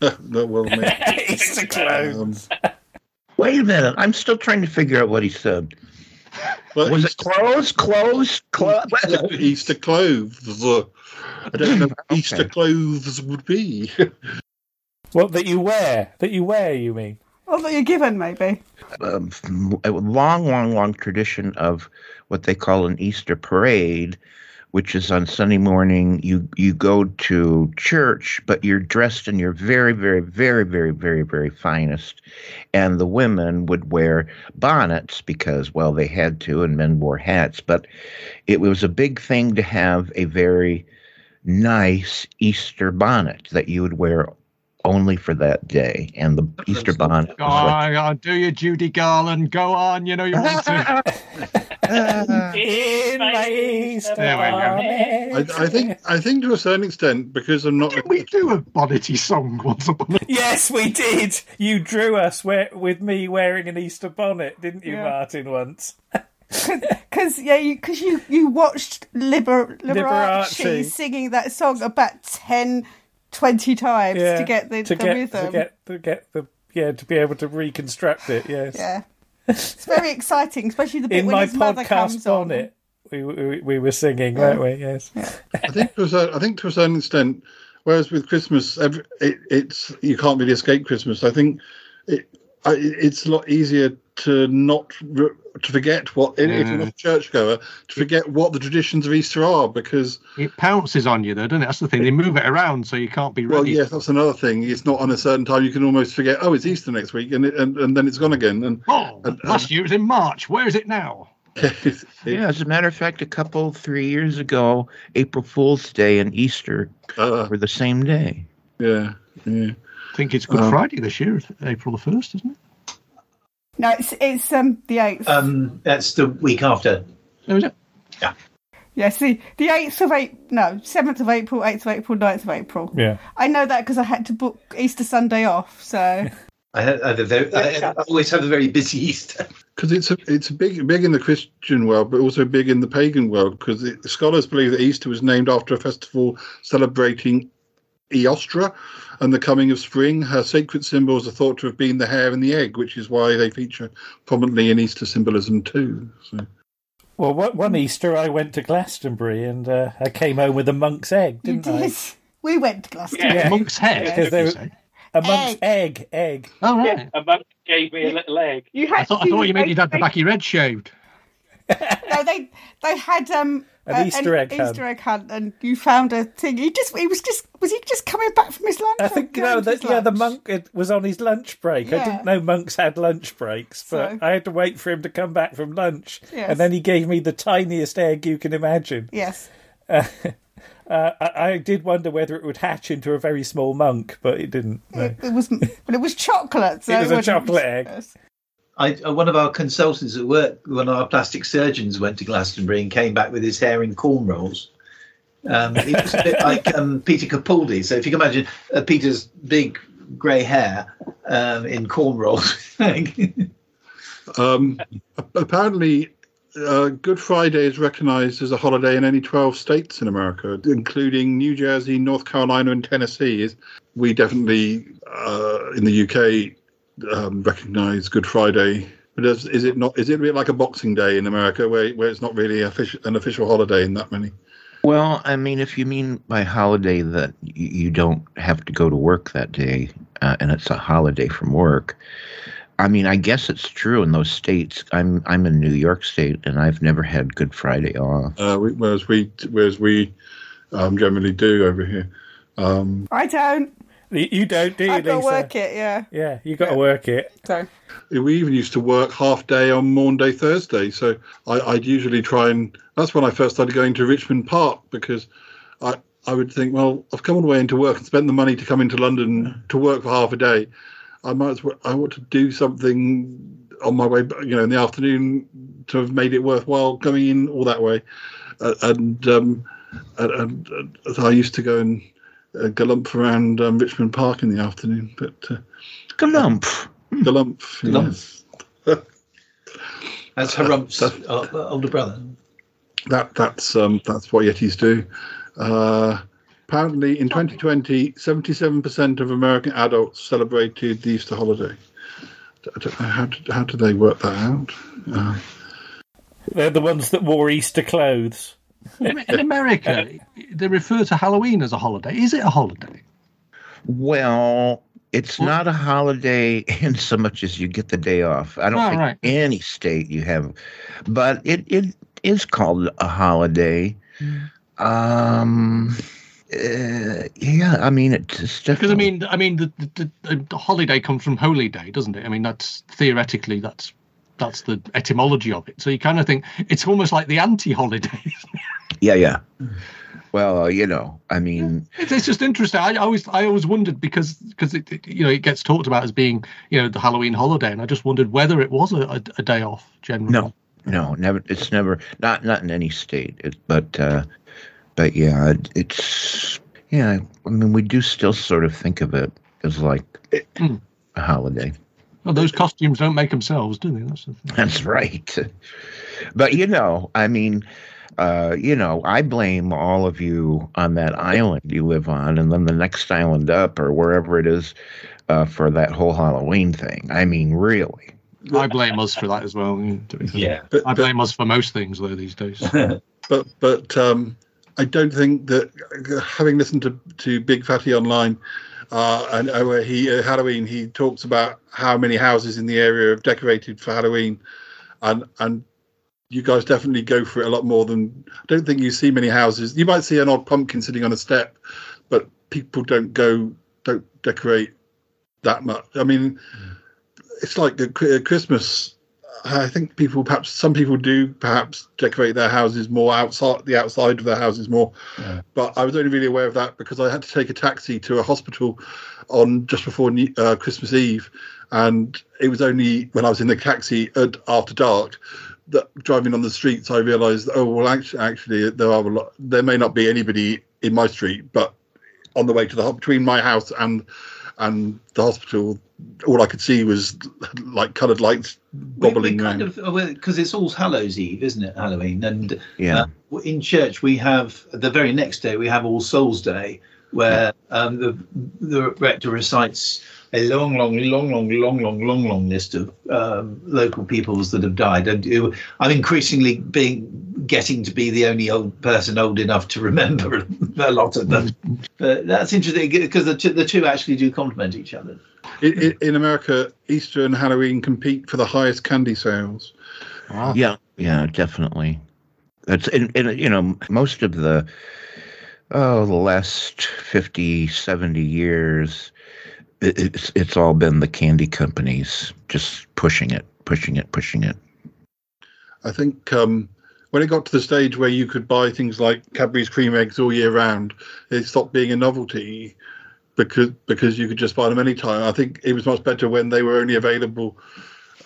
Clones. no, well, maybe. Easter clothes. Um, Wait a minute, I'm still trying to figure out what he said. well, Was it clothes? Clothes? Clothes? Easter clothes. I don't know what Okay. Easter clothes would be. What that you wear? That you wear? You mean? Or that you're given, maybe. um, a long, long, long tradition of what they call an Easter parade, which is on Sunday morning. You you go to church, but you're dressed in your very, very, very, very, very, very finest, and the women would wear bonnets because, well, they had to, and men wore hats. But it was a big thing to have a very nice Easter bonnet that you would wear only for that day, and the Easter bonnet. Go was like on, go on, do your Judy Garland. Go on, you know you want to. In my Easter There we go. I, I think I think to a certain extent because I'm not. Did we do a bonnety song once upon a Yes, we did. You drew us where, with me wearing an Easter bonnet, didn't you, Yeah. Martin? Once. Because yeah, you because you you watched Liber, Liberace, Liberace. singing that song about 10, 20 times Yeah, to get the, to the get rhythm. to get to get the yeah to be able to reconstruct it. Yes. Yeah, it's very exciting, especially the bit In when my his mother comes podcast on. it. we, we we were singing, weren't we? Yes. I think to a certain, I think to a certain extent. Whereas with Christmas, every, it, it's you can't really escape Christmas. I think it, it's a lot easier to not re- to forget what if you're not a churchgoer to forget what the traditions of Easter are because It pounces on you, though, doesn't it? That's the thing. They move it around so you can't be ready. well yes that's another thing it's not on a certain time you can almost forget oh it's Easter next week and it, and, and then it's gone again and Oh, and- last year it was in March. Where is it now? Yeah, as a matter of fact, a couple, three years ago, April Fool's Day and Easter were the same day. Yeah, yeah. I think it's Good Um, Friday this year, April the first, isn't it? No, it's it's um the eighth. Um, that's the week after. Oh, is it? Yeah. Yes, the the eighth of April. No, seventh of April, eighth of April, 9th of April. Yeah. I know that because I had to book Easter Sunday off. So I, had, I, have a very, I, I always have a very busy Easter. because it's a, it's big big in the Christian world, but also big in the pagan world. Because scholars believe that Easter was named after a festival celebrating Eostra and the coming of spring. Her sacred symbols are thought to have been the hare and the egg, which is why they feature prominently in Easter symbolism too. So. Well, one, one Easter I went to Glastonbury and uh, I came home with a monk's egg, didn't did. I? We went to Glastonbury. Yeah. Monk's head. Because they were- a monk's egg, egg. Oh, right. Yeah, a monk gave me a little egg. You I had thought, I thought you meant you'd had the they- back of your head shaved. No, they they had um An Easter egg hunt. Easter egg hunt, and you found a thing. He just he was just was he just coming back from his lunch? I think no, his yeah, the monk was on his lunch break. I didn't know monks had lunch breaks, but So- I had to wait for him to come back from lunch, Yes. and then he gave me the tiniest egg you can imagine. Yes. Uh, uh, I, I did wonder whether it would hatch into a very small monk, but it didn't. no. It, it was, but it was chocolate. So It was a chocolate egg. Yes. I, uh, one of our consultants at work, one of our plastic surgeons, went to Glastonbury and came back with his hair in cornrows. Um, he was a bit like um, Peter Capaldi. So if you can imagine uh, Peter's big grey hair um, in cornrows. Um, apparently, uh, Good Friday is recognized as a holiday in any 12 states in America, including New Jersey, North Carolina, and Tennessee. We definitely, uh, in the UK, um, recognize Good Friday. But is, is it not? Is it a bit like a Boxing Day in America, where where it's not really official, an official holiday in that many? Well, I mean, if you mean by holiday that you don't have to go to work that day uh, and it's a holiday from work, I mean, I guess it's true in those states. I'm I'm in New York State and I've never had Good Friday off. Uh, we, whereas we whereas we um, generally do over here. Um, I don't. You you don't, do you, I've got to work it. Yeah. Yeah, you got to work it. So we even used to work half day on Maundy Thursday. So I, I'd usually try and that's when I first started going to Richmond Park because I I would think, well, I've come all the way into work and spent the money to come into London to work for half a day. I might as well I want to do something on my way, you know, in the afternoon to have made it worthwhile coming in all that way. Uh, and, um, and, and, and I used to go and uh, galump around um, Richmond Park in the afternoon. But uh, galump, galump, Galump. yes. That's Harump's uh, older brother. That that's um, that's what Yetis do. Uh, apparently, in 2020, 77% of American adults celebrated the Easter holiday. I don't know how did, how do they work that out? Uh, They're the ones that wore Easter clothes. In America, they refer to Halloween as a holiday. Is it a holiday? Well, it's not a holiday in so much as you get the day off. I don't Oh, think right. any state you have, but it, it is called a holiday. Um, uh, yeah, I mean it's Because. I mean, I mean, the, the, the, the holiday comes from holy day, doesn't it? I mean, that's theoretically that's that's the etymology of it. So you kind of think it's almost like the anti-holiday. yeah, yeah. Well, uh, you know, I mean, It's, it's just interesting. I always I always wondered because because it, it you know it gets talked about as being you know the Halloween holiday, and I just wondered whether it was a, a, a day off generally. no, no, never. It's never not not in any state. It, but uh, but yeah, it, it's yeah. I mean, we do still sort of think of it as like a holiday. Well, those costumes don't make themselves, do they? That's the thing. That's right. But you know, I mean, uh, you know, I blame all of you on that island you live on, and then the next island up or wherever it is uh, for that whole Halloween thing. I mean, really. I blame us for that as well. Yeah, I blame us for most things though these days. but but um, I don't think that having listened to, to Big Fatty online uh, and uh, he uh, Halloween, he talks about how many houses in the area have decorated for Halloween, and and you guys definitely go for it a lot more than I don't think you see many houses. You might see an odd pumpkin sitting on a step, but people don't go don't decorate that much. I mean, it's like the Chri- Christmas I think people perhaps some people do perhaps decorate their houses more outside the outside of their houses more. But I was only really aware of that because I had to take a taxi to a hospital on just before uh, Christmas Eve, and it was only when I was in the taxi at, after dark that driving on the streets I realised oh well actually actually there are a lot there may not be anybody in my street but on the way to the ho- between my house and and the hospital all I could see was like coloured lights We, we bobbling kind around. because it's All Hallows Eve, isn't it? Halloween, and Yeah. uh, in church we have the very next day we have All Souls Day, where um, the the rector recites a long, long, long, long, long, long, long, long list of um, local peoples that have died. And uh, I'm increasingly being getting to be the only old person old enough to remember a lot of them. But that's interesting because the two, the two actually do complement each other. In, in, in America, Easter and Halloween compete for the highest candy sales. Yeah, yeah, definitely. That's and, and you know most of the oh the last 50 70 years it's it's all been the candy companies just pushing it pushing it pushing it I think um, when it got to the stage where you could buy things like Cadbury's cream eggs all year round, it stopped being a novelty because because you could just buy them anytime. I think it was much better when they were only available,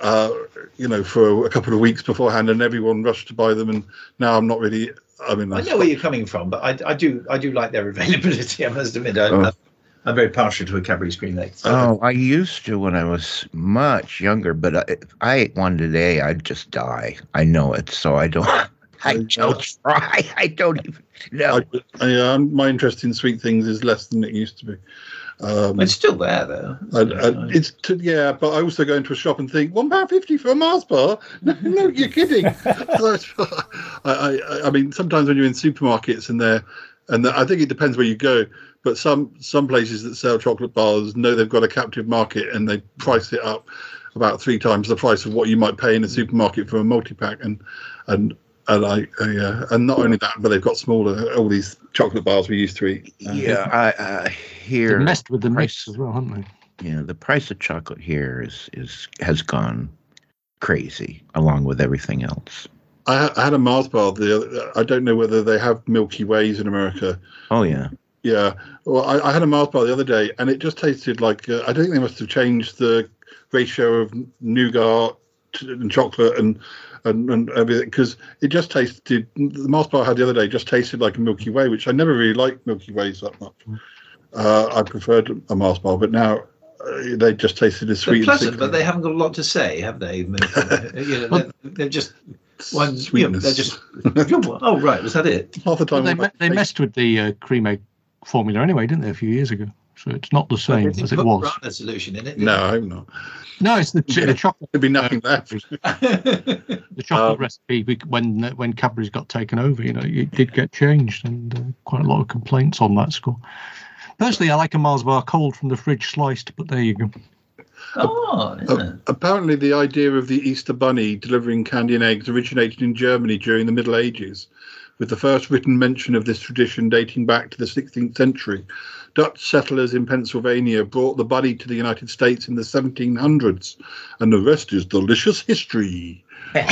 uh, you know, for a couple of weeks beforehand, and everyone rushed to buy them. And now I'm not really. I mean, I know where you're coming from, but I, I do I do like their availability. I must admit, I, Oh. I'm very partial to a Cadbury's cream egg. oh i used to when i was much younger but I, if i ate one today i'd just die i know it so i don't i don't try i don't even know I, I, um, my interest in sweet things is less than it used to be. Um, it's still there though. I, I, it's t- yeah, but I also go into a shop and think one pound fifty for a Mars bar. No, no you're kidding. I, I, I mean, sometimes when you're in supermarkets and they're, and I think it depends where you go. But some some places that sell chocolate bars know they've got a captive market and they price it up about three times the price of what you might pay in a supermarket for a multi pack. And and and I, I uh, and not only that, but they've got smaller all these chocolate bars we used to eat. Uh, yeah i i hear They've messed with the price- as well, haven't they? yeah the price of chocolate here is is has gone crazy along with everything else I, I had a Mars bar. The other, I don't know whether they have Milky Ways in America. oh yeah Yeah. Well, I, I had a Mars bar the other day, and it just tasted like uh, I don't think they must have changed the ratio of nougat and chocolate and and, and everything because it just tasted. The Mars bar I had the other day just tasted like a Milky Way, which I never really liked Milky Ways that much. Uh, I preferred a Mars bar, but now uh, they just tasted as They're sweet. and pleasant, but they haven't got a lot to say, have they? you know, they're, they're just one. You know, they're just. oh right, was that it? Half the But they, me- they messed with the uh, cream egg formula anyway, didn't they, a few years ago? So it's not the same They as it was. Piranha solution in it. No, I hope not. No, it's the, the chocolate. There'd be nothing left. The chocolate recipe when when Cadbury's got taken over, you know, it did get changed, and uh, quite a lot of complaints on that score. Personally, I like a Mars bar cold from the fridge sliced, but there you go. Oh, Uh, apparently, the idea of the Easter Bunny delivering candy and eggs originated in Germany during the Middle Ages, with the first written mention of this tradition dating back to the 16th century. Dutch settlers in Pennsylvania brought the bunny to the United States in the 1700s, and the rest is delicious history.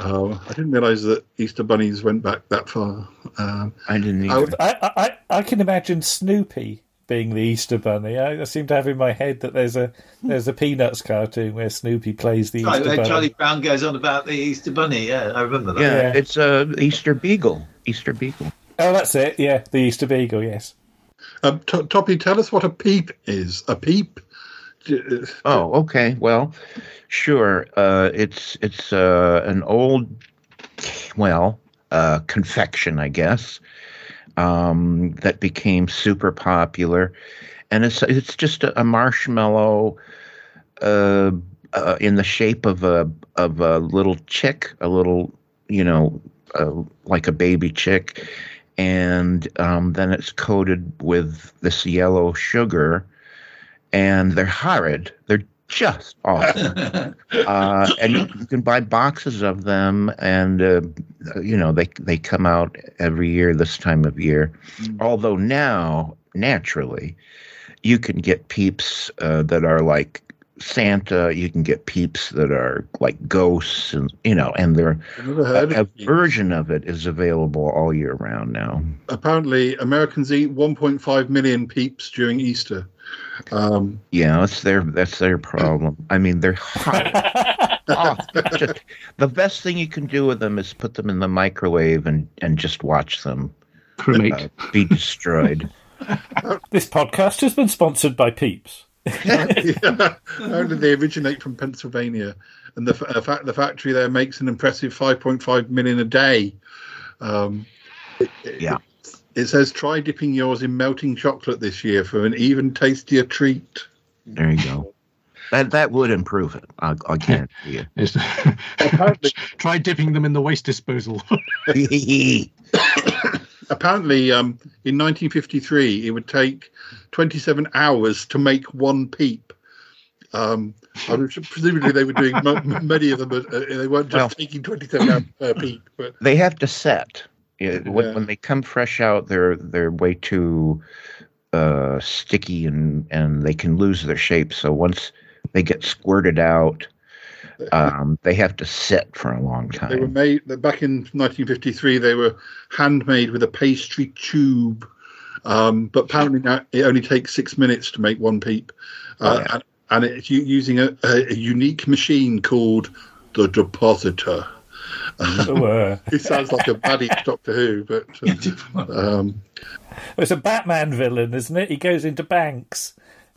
Uh, I didn't realise that Easter bunnies went back that far. Um, I didn't I, would- I, I, I can imagine Snoopy being the Easter Bunny. I, I seem to have in my head that there's a there's a Peanuts cartoon where Snoopy plays the Right, Easter where Bunny. Charlie Brown goes on about the Easter Bunny. Yeah, I remember that. yeah, it's a easter beagle easter beagle Oh, that's it. Yeah, the Easter Beagle. Yes. um, T- Toppie, tell us what a peep is. A peep? Oh, okay. Well, sure. Uh, it's it's uh, an old, well, uh, confection, I guess, um, that became super popular, and it's it's just a, a marshmallow, uh, uh, in the shape of a of a little chick, a little, you know, uh, like a baby chick, and um, then it's coated with this yellow sugar and they're horrid. They're just awful. uh, and you, can buy boxes of them, and uh, you know they they come out every year this time of year. Although now, naturally, you can get peeps uh, that are like Santa, you can get peeps that are like ghosts, and you know, and they're I've never heard a, a version of it is available all year round now. Apparently, Americans eat 1.5 million peeps during Easter. Um, Yeah, that's their that's their problem. I mean, they're hot. oh, just, the best thing you can do with them is put them in the microwave and and just watch them Cremate. uh, be destroyed. This podcast has been sponsored by Peeps. Yeah, apparently they originate from Pennsylvania, and the uh, fact the factory there makes an impressive 5.5 million a day. Um, it, it- Yeah. It says try dipping yours in melting chocolate this year for an even tastier treat. There you go. That that would improve it. I, I guarantee you. Yes. Try dipping them in the waste disposal. Apparently, um, in 1953, it would take 27 hours to make one peep. Um, presumably, they were doing many of them. But, uh, they weren't just Well- taking 27 hours per peep. But they have to set. Yeah. when they come fresh out, they're they're way too uh, sticky and and they can lose their shape. So once they get squirted out, um, they have to sit for a long time. they were time. made back in 1953. They were handmade with a pastry tube. Um, but apparently now it only takes six minutes to make one peep, uh, Oh, yeah. and, and it's using a, a, a unique machine called the depositor. Uh, It sounds like a baddie Doctor Who, but uh, um, it's a Batman villain, isn't it? He goes into banks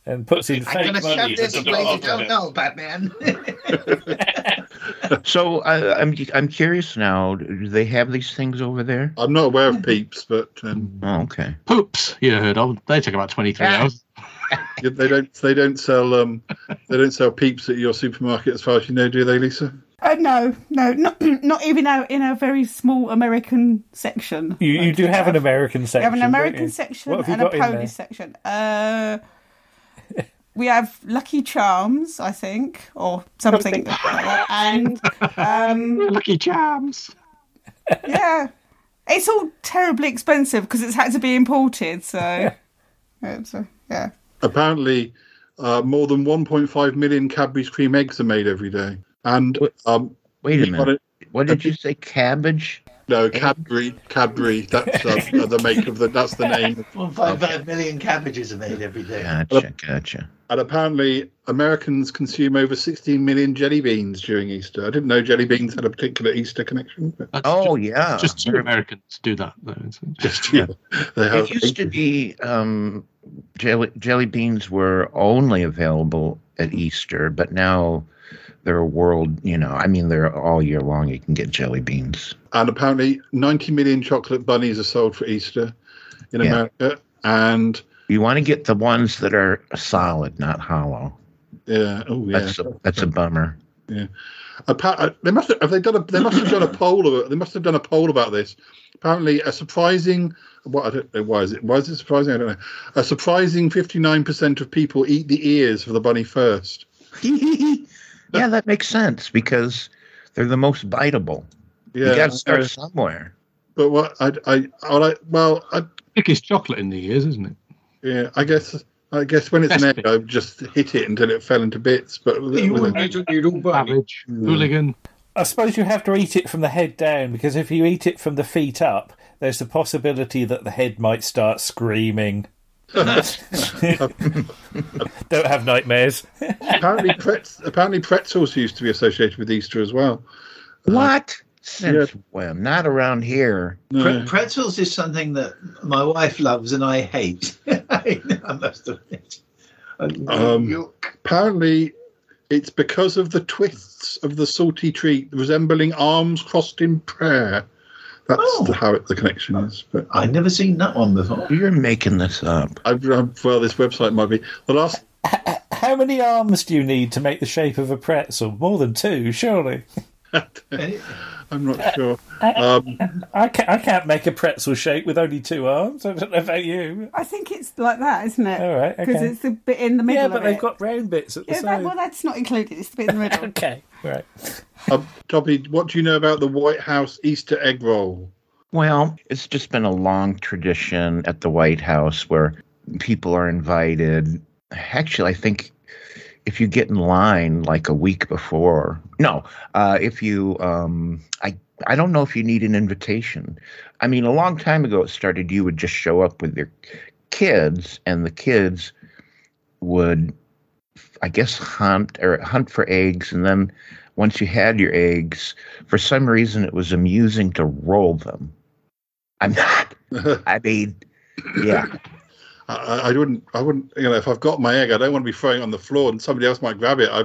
and puts in I'm fake gonna money. shove this the place you don't it. know, Batman. So uh, I'm I'm curious now. Do they have these things over there? I'm not aware of peeps, but um, Oh, okay. Poops, you heard of. They take about 23 hours. yeah, they don't they don't sell um, they don't sell peeps at your supermarket as far as you know, do they, Lisa? Uh, no, no, not not even out in a very small American section. You, you do have an American section. You have an don't American you? section What have you and a got in there? Polish section. Uh, we have Lucky Charms, I think, or something like. And um, Lucky Charms. yeah, it's all terribly expensive because it's had to be imported. So, it's, uh, yeah. Apparently, uh, more than 1.5 million Cadbury's cream eggs are made every day, and um, Wait a minute. it- What did you say? Cabbage? No, Cadbury, Cadbury. That's uh, the make of the. That's the name. One five five million cabbages are made every day. Gotcha, gotcha. And apparently, Americans consume over 16 million jelly beans during Easter. I didn't know jelly beans had a particular Easter connection. But Oh just, yeah. just two Americans do that, though. it? just yeah, they. It used to be um, jelly jelly beans were only available at Easter, but now they're a world. You know, I mean, they're all year long. You can get jelly beans. And apparently, 90 million chocolate bunnies are sold for Easter in Yeah. America. And You want to get the ones that are solid, not hollow. yeah, oh yeah, That's a, that's a bummer. Appa- uh, they must have, have they done a they must have done a poll of, they must have done a poll about this. Apparently, a surprising what I don't know why is it why is it surprising I don't know. A surprising 59 percent of people eat the ears of the bunny first. yeah, that makes sense because they're the most biteable. Yeah, you got to start somewhere. but what I I I like well I Thickest chocolate in the ears, isn't it? Yeah I guess I guess when it's an egg I just hit it until it fell into bits. But with You with want a- me to all bunny? Savage, hmm. hooligan. I suppose you have to eat it from the head down because if you eat it from the feet up, there's the possibility that the head might start screaming. Don't have nightmares. apparently pretz, apparently pretzels used to be associated with Easter as well. Uh, what? Since when? Not around here. No. Pre- pretzels is something that my wife loves and I hate. I must admit. Um, apparently, it's because of the twists of the salty treat resembling arms crossed in prayer. That's Oh. the, how it, the connection is. But I've never seen that one before. You're making this up. I've, I've, well, this website might be the last. How many arms do you need to make the shape of a pretzel? More than two, surely. I'm not sure. Um, I can't, I can't make a pretzel shape with only two arms. I don't know about you. I think it's like that, isn't it? All right, Because okay. it's the bit in the middle. Yeah, but of they've it. got round bits at the Yeah, that, well, that's not included. It's the bit in the middle. okay, right. um, Toppie, what do you know about the White House Easter egg roll? Well, it's just been a long tradition at the White House where people are invited. Actually, I think if you get in line like a week before, no, uh, if you, um, I, I don't know if you need an invitation. I mean, a long time ago it started. You would just show up with your kids, and the kids would, I guess, hunt or hunt for eggs, and then once you had your eggs, for some reason it was amusing to roll them. I'm not. I mean, yeah. I, I wouldn't. I wouldn't. You know, if I've got my egg, I don't want to be throwing it on the floor and somebody else might grab it. I,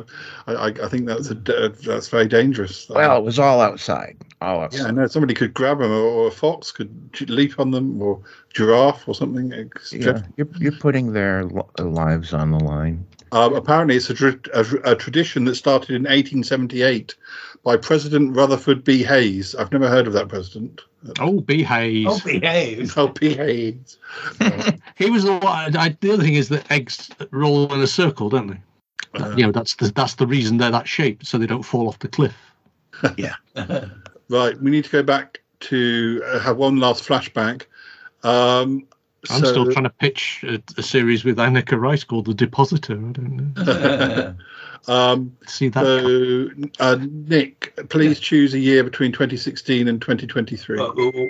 I, I think that's a, uh, that's very dangerous. Uh, well, it was all outside. All outside. Yeah, no, somebody could grab them, or, a fox could leap on them, or giraffe, or something. It's Yeah, dreadful. you're, you're putting their lives on the line. Um, apparently, it's a, tra- a, a tradition that started in 1878 by President Rutherford B. Hayes. I've never heard of that president. Oh, B. Hayes. Oh, B. Hayes. Oh, B. Hayes. He was the one. I, the other thing is that eggs roll in a circle, don't they? Uh, you know, that's the that's the reason they're that shape, so they don't fall off the cliff. Yeah. Right, we need to go back to uh, have one last flashback. Um, I'm so- still trying to pitch a, a series with Anneka Rice called The Depositor. I don't know. um, See that? so, uh, Nick, please choose a year between 2016 and 2023. Uh,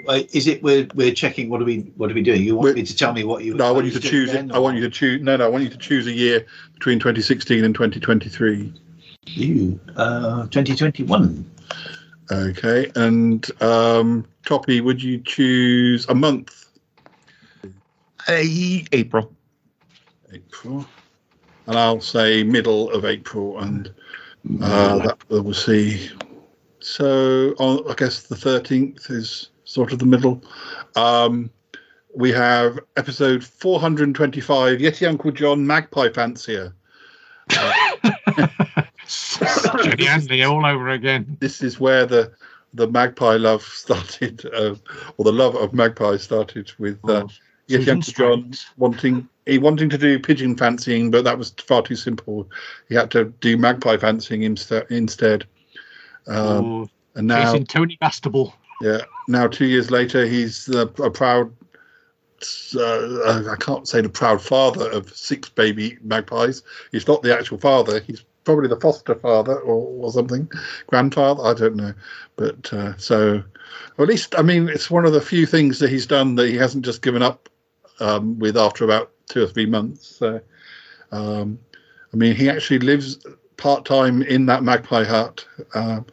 uh, is it we're we're checking? What are we what are we doing? You want me to tell me what you? no, I want you to what choose doing it. I want you to choose. No, no, I want you to choose a year between 2016 and 2023. You, uh, 2021. Okay, and um, Toppie, would you choose a month? April. April. And I'll say middle of April, and uh, that we'll see. So on, I guess the 13th is sort of the middle. Um, we have episode 425, Yeti Uncle John Magpie Fancier. Jenny Andy all over again. This is where the the magpie love started, uh, or the love of magpie started with uh, Susan Uncle John wanting he wanting to do pigeon fancying, but that was far too simple. He had to do magpie fancying insta- instead. Um, Oh, and now, Tony Bastable. yeah, now two years later, he's uh, a proud. Uh, I can't say the proud father of six baby magpies. He's not the actual father. He's probably the foster father or, or something, grandfather. I don't know, but uh, so or at least I mean it's one of the few things that he's done that he hasn't just given up um, with after about two or three months. So um, I mean he actually lives part time in that magpie hut. Um,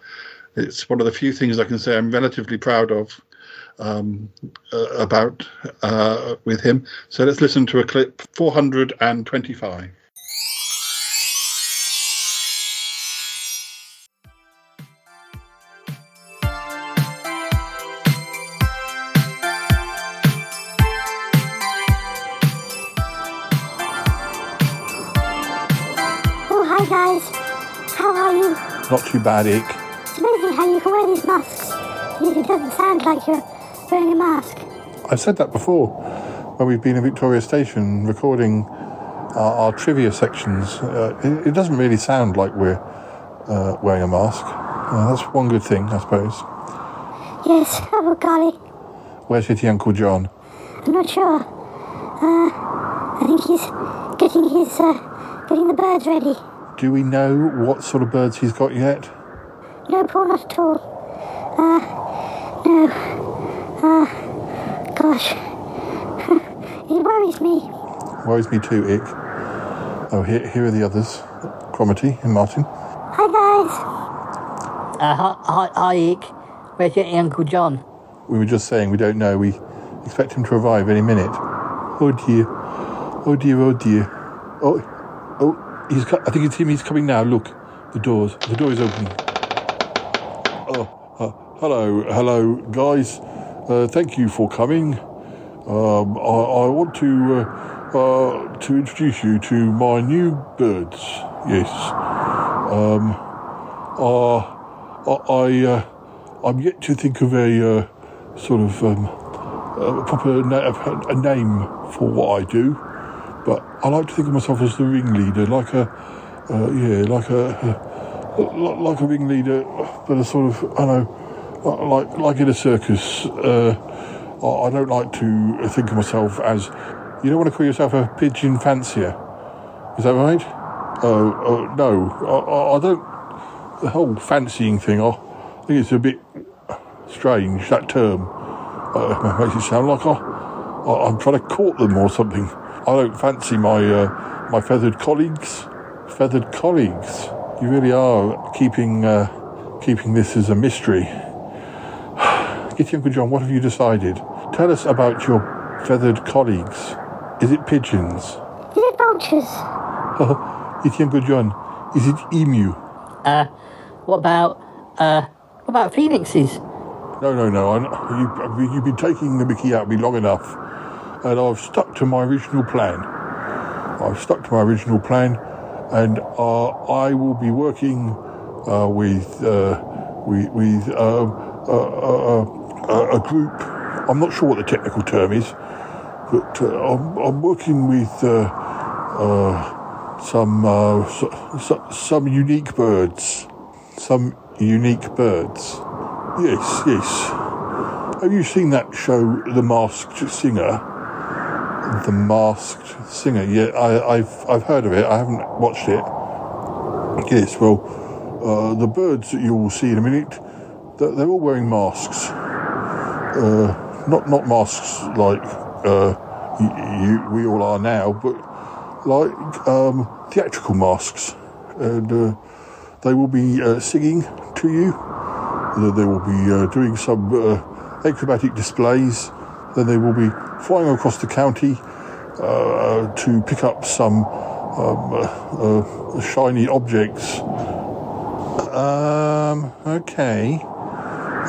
it's one of the few things I can say I'm relatively proud of um, uh, about uh, with him. So let's listen to a clip 425. Not too bad, Ick. It's amazing how you can wear these masks. It doesn't sound like you're wearing a mask. I've said that before when we've been in Victoria Station recording our, our trivia sections. Uh, it, it doesn't really sound like we're uh, wearing a mask. Uh, that's one good thing, I suppose. Yes. Oh, golly. Where's Yeti Uncle John? I'm not sure. Uh, I think he's getting his, uh, getting the birds ready. Do we know what sort of birds he's got yet? No, Paul, not at all. Uh, no. Uh, gosh. it worries me. Worries me too, Ick. Oh, here, here are the others. Cromitty and Martin. Hi, guys. Uh, hi, hi, hi, Ick. Where's your Uncle John? We were just saying we don't know. We expect him to arrive any minute. Oh dear. Oh dear, oh dear. Oh, oh, he's. I think it's him. He's coming now. Look, the doors. The door is opening. Oh, uh, hello, hello, guys. Uh, thank you for coming. Um, I, I want to uh, uh, to introduce you to my new birds. Yes. Um, uh, I, uh, I'm yet to think of a sort of um, a proper na- a name for what I do, but I like to think of myself as the ringleader, like a uh, yeah, like a, like a ringleader, but a sort of I don't know, like like in a circus. Uh, I don't like to think of myself as you don't want to call yourself a pigeon fancier, is that right? Uh, uh, no, I, I- don't. The whole fancying thing, I, think it's a bit strange, that term. Uh, makes it sound like I, I, I'm trying to court them or something. I don't fancy my, uh, my feathered colleagues. Feathered colleagues. You really are keeping, uh, keeping this as a mystery. Yeti Uncle John, what have you decided? Tell us about your feathered colleagues. Is it pigeons? Is it vultures? Yeti Uncle John, is it emu? Uh, what about, uh, what about phoenixes? No, no, no. I, you, you've been taking the mickey out of me long enough, and I've stuck to my original plan. I've stuck to my original plan, and uh, I will be working uh, with uh, with, with uh, uh, uh, a group. I'm not sure what the technical term is, but I'm, I'm working with some so, so, some unique birds. Some unique birds. Yes, yes. Have you seen that show, The Masked Singer? The Masked Singer. Yeah, I, I've I've heard of it. I haven't watched it. Yes, well, uh, the birds that you will see in a minute, they're, they're all wearing masks. Uh, not not masks like uh, you, you, we all are now, but like um, theatrical masks, and uh, they will be uh, singing to you. They will be uh, doing some acrobatic displays. Then they will be flying across the county uh, to pick up some um, uh, uh, shiny objects. Um, okay.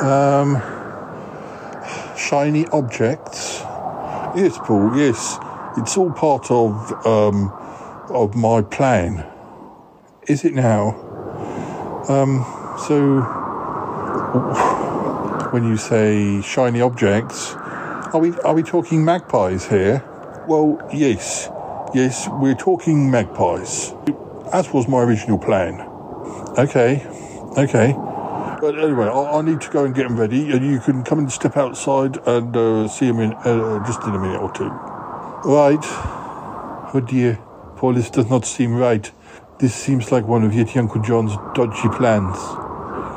Um, shiny objects. Yes, Paul. Yes, it's all part of um, of my plan. Is it now? Um, so when you say shiny objects, are we are we talking magpies here? Well, yes, yes, we're talking magpies, as was my original plan. Okay, okay. But anyway, I, I need to go and get them ready, and you can come and step outside and uh, see them in uh, just in a minute or two. Right. Oh dear, Paul, this does not seem right. This seems like one of Yeti Uncle John's dodgy plans.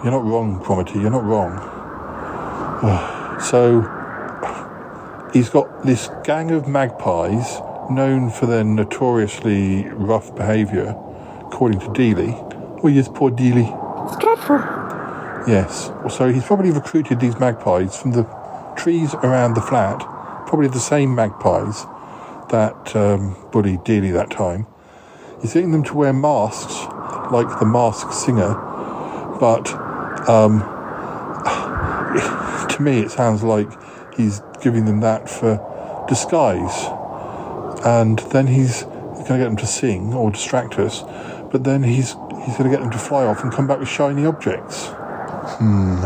You're not wrong, Cromitty, you're not wrong. so, he's got this gang of magpies known for their notoriously rough behaviour, according to Dealey. Oh, yes, poor Dealey. It's dreadful. Yes. So he's probably recruited these magpies from the trees around the flat, probably the same magpies that um, bullied Dealey that time. He's getting them to wear masks, like the masked singer, but um, to me it sounds like he's giving them that for disguise. And then he's going to get them to sing or distract us, but then he's he's going to get them to fly off and come back with shiny objects. Hmm.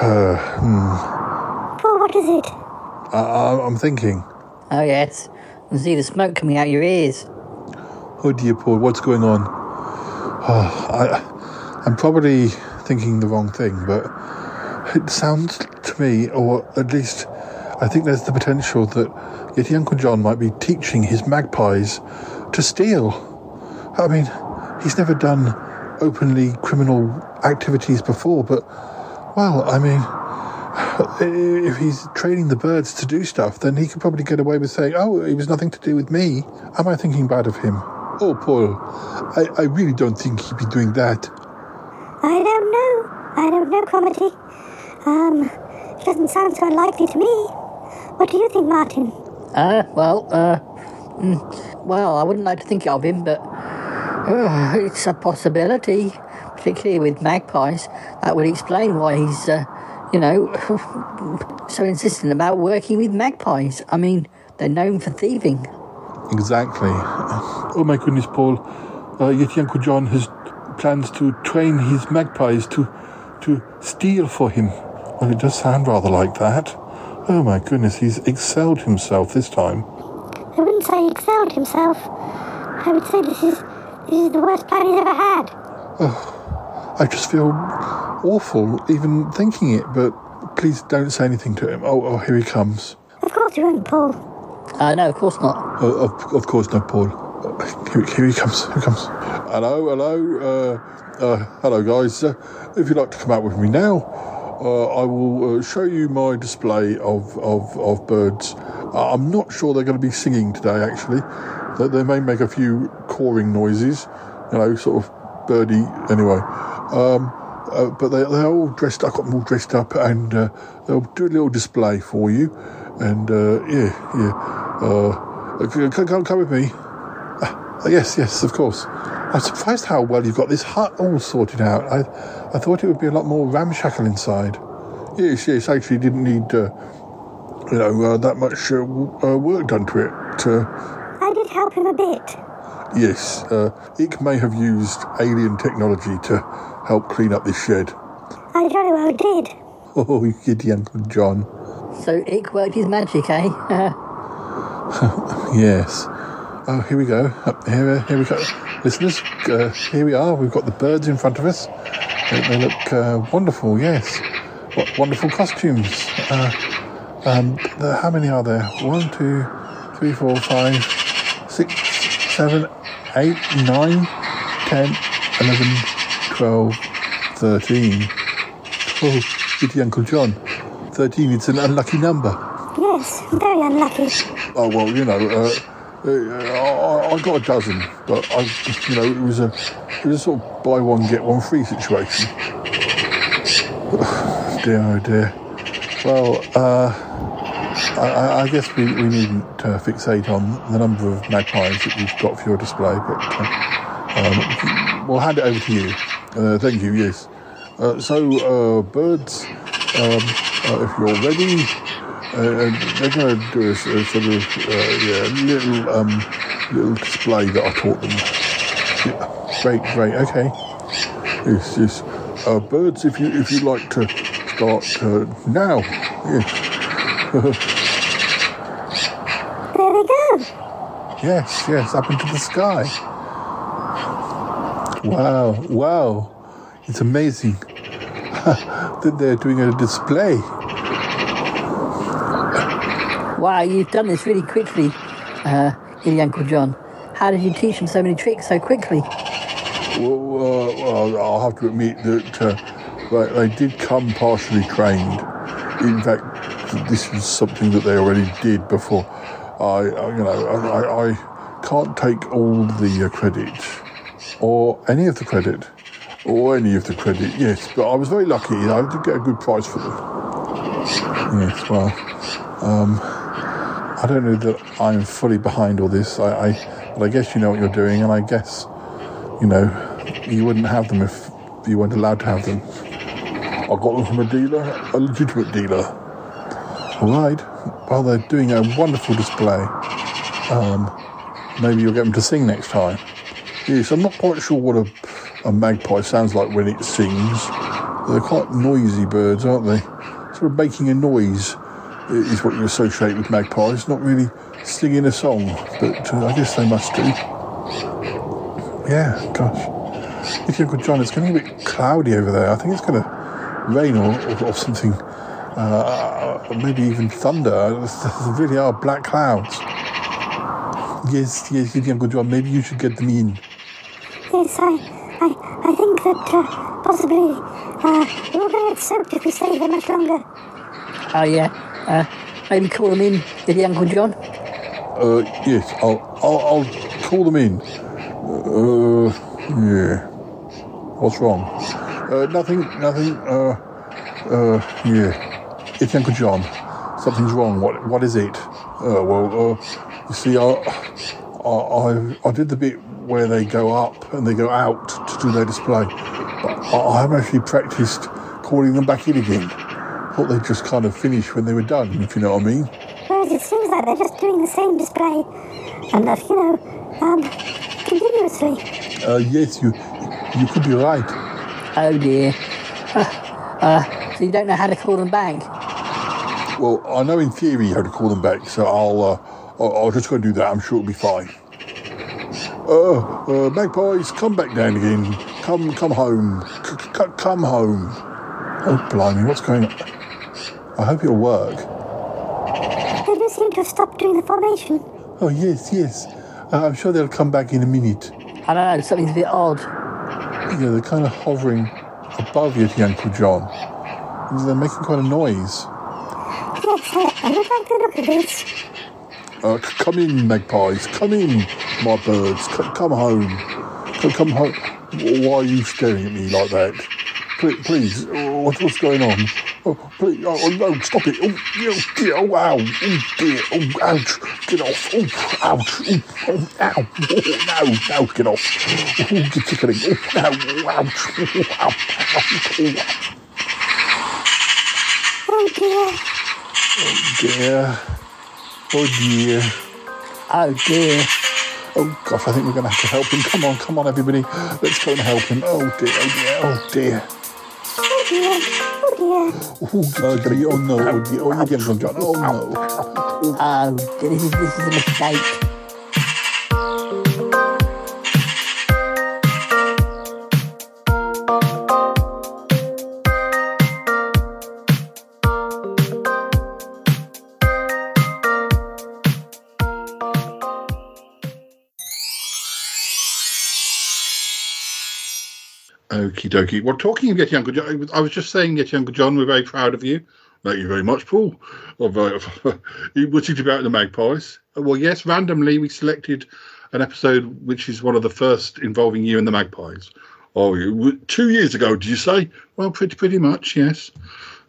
Uh, hmm. Paul, what is it? I, I, I'm thinking. Oh, yes. I can see the smoke coming out your ears. Oh dear, Paul, what's going on? Oh, I, I'm probably thinking the wrong thing, but it sounds to me, or at least I think there's the potential that Yeti Uncle John might be teaching his magpies to steal. I mean, he's never done openly criminal activities before, but, well, I mean, if he's training the birds to do stuff, then he could probably get away with saying, oh, it was nothing to do with me. Am I thinking bad of him? Oh, Paul, I, I really don't think he'd be doing that. I don't know. I don't know, Cromitty. Um, it doesn't sound so unlikely to me. What do you think, Martin? Uh, well, uh, mm, well, I wouldn't like to think of him, but uh, it's a possibility, particularly with magpies. That would explain why he's, uh, you know, so insistent about working with magpies. I mean, they're known for thieving. Exactly. Oh my goodness, Paul. Uh, Yeti Uncle John has plans to train his magpies to to steal for him. Well, it does sound rather like that. Oh my goodness, he's excelled himself this time. I wouldn't say he excelled himself. I would say this is this is the worst plan he's ever had. Oh, I just feel awful even thinking it, but please don't say anything to him. Oh, oh here he comes. Of course you won't, Paul. Uh, no, of course not. Oh, of, of course not, Paul. Here, here he comes. Here he comes. Hello, hello, uh, uh, hello, guys. Uh, if you'd like to come out with me now, I will uh, show you my display of of, of birds. Uh, I'm not sure they're going to be singing today. Actually, they, may make a few cawing noises. You know, sort of birdie. Anyway. Um, uh, but they, they're all dressed. I got them all dressed up, and uh, they'll do a little display for you. And uh, yeah, yeah. Uh, come, come, with me. Uh, yes, yes, of course. I'm surprised how well you've got this hut all sorted out. I, I thought it would be a lot more ramshackle inside. Yes, yes. Actually, didn't need, uh, you know, uh, that much uh, w- uh, work done to it. Uh, I did help him a bit. yes, uh, Ick may have used alien technology to help clean up this shed. I very well did. Oh, you Yeti Uncle John. So Ick worked his magic, eh? yes. Oh, here we go. Up here, here we go. Listeners, uh, here we are. We've got the birds in front of us. They, they look uh, wonderful. Yes. What wonderful costumes. Uh, um, the, how many are there? One, two, three, four, five, six, seven, eight, nine, ten, eleven, twelve, thirteen. Oh, Yeti Uncle John. Thirteen. It's an unlucky number. Yes, very unlucky. Oh well, you know, uh, uh, I, I got a dozen, but I, you know, it was a, it was a sort of buy one get one free situation. dear, oh dear. Well, uh, I, I- guess we, we needn't uh, fixate on the number of magpies that we've got for your display, but uh, um, we'll hand it over to you. Uh, thank you. Yes. Uh, so, uh, birds, um, uh, if you're ready, uh, and they're going to do a sort of uh, yeah, little um, little display that I taught them. Yeah, great, great. Okay. Yes, yes. Uh, birds, if you if you like to start uh, now. Yes. There we go. yes, yes, up into the sky. Wow, wow. It's amazing that they're doing a display. Wow, you've done this really quickly, uh, Uncle John. How did you teach them so many tricks so quickly? Well, uh, well I'll have to admit that uh, they, they did come partially trained. In fact, this is something that they already did before. I, I- you know, I, I- can't take all the uh, credit, or any of the credit, or any of the credit. Yes, but I was very lucky. I did get a good price for them. Yes, well, um, I don't know that I'm fully behind all this. I, I, but I guess you know what you're doing, and I guess you know, you wouldn't have them if you weren't allowed to have them. I got them from a dealer, a legitimate dealer. All right. Well, they're doing a wonderful display. Um, maybe you'll get them to sing next time. Yes, I'm not quite sure what a, a magpie sounds like when it sings. They're quite noisy birds, aren't they? Sort of making a noise is what you associate with magpies, not really singing a song, but uh, I guess they must do. Yeah, gosh. If you're good, John, it's getting a bit cloudy over there. I think it's going to rain or, or, or something. Uh, maybe even thunder. There really are black clouds. Yes, yes, you Uncle John. Maybe you should get them in. Yes, I, I, I think that uh, possibly uh, we're going to get soaked if we stay here much longer. Oh, yeah. Uh, maybe call them in, Yeti Uncle John. Uh, yes, I'll, I'll, I'll call them in. Uh, yeah. What's wrong? Uh, nothing, nothing. Uh, uh, yeah. It's Uncle John. Something's wrong. What, what is it? Uh, well, uh, you see, I, I, I, I did the bit where they go up and they go out to do their display. But I, I haven't actually practiced calling them back in again. Thought they'd just kind of finish when they were done, if you know what I mean. Whereas it seems like they're just doing the same display, and that, you know, um, continuously. Uh, yes, you, you could be right. Oh, dear. Uh, uh, so you don't know how to call them back? Well, I know in theory how to call them back, so I'll, uh, I'll, I'll just go and do that. I'm sure it'll be fine. Uh, uh, magpies, come back down again. Come, come home. C- c- come home. Oh, blimey, what's going on? I hope it'll work. They don't seem to have stopped doing the formation. Oh, yes, yes. Uh, I'm sure they'll come back in a minute. I don't know, something's a bit odd. Yeah, they're kind of hovering above Yeti Uncle John. They're making quite a noise. Yes, I, I would like to look at this. Uh, c- come in, magpies. Come in, my birds. C- come home. C- come home. Why are you staring at me like that? Please, please what, what's going on? Oh, please, oh, no, stop it. Oh, oh, dear, oh, ow. Oh, dear. Oh, ouch. Get off. Oh, ouch. Oh, oh, ow. Oh, no, no, get off. Oh, you're tickling. Oh, ow. Oh, ouch. Oh, ow. Ow. Oh dear. Oh, dear. Oh, dear. Oh dear. Oh gosh, I think we're going to have to help him. Come on, come on, everybody. Let's go and help him. Oh dear, oh dear, oh dear. Oh dear. Oh dear. Oh, no, oh oh dear, Uncle John. Oh no. Oh, this is, this is a mistake. Okie dokie. Well, talking of Uncle John, I was- just saying, Uncle John, we're very proud of you. Thank you very much, Paul. Of, uh, what's it about the magpies? Uh, Well, yes, randomly we selected an episode which is one of the first involving you and the magpies. Oh, two years ago, did you say? Well, pretty pretty much, yes.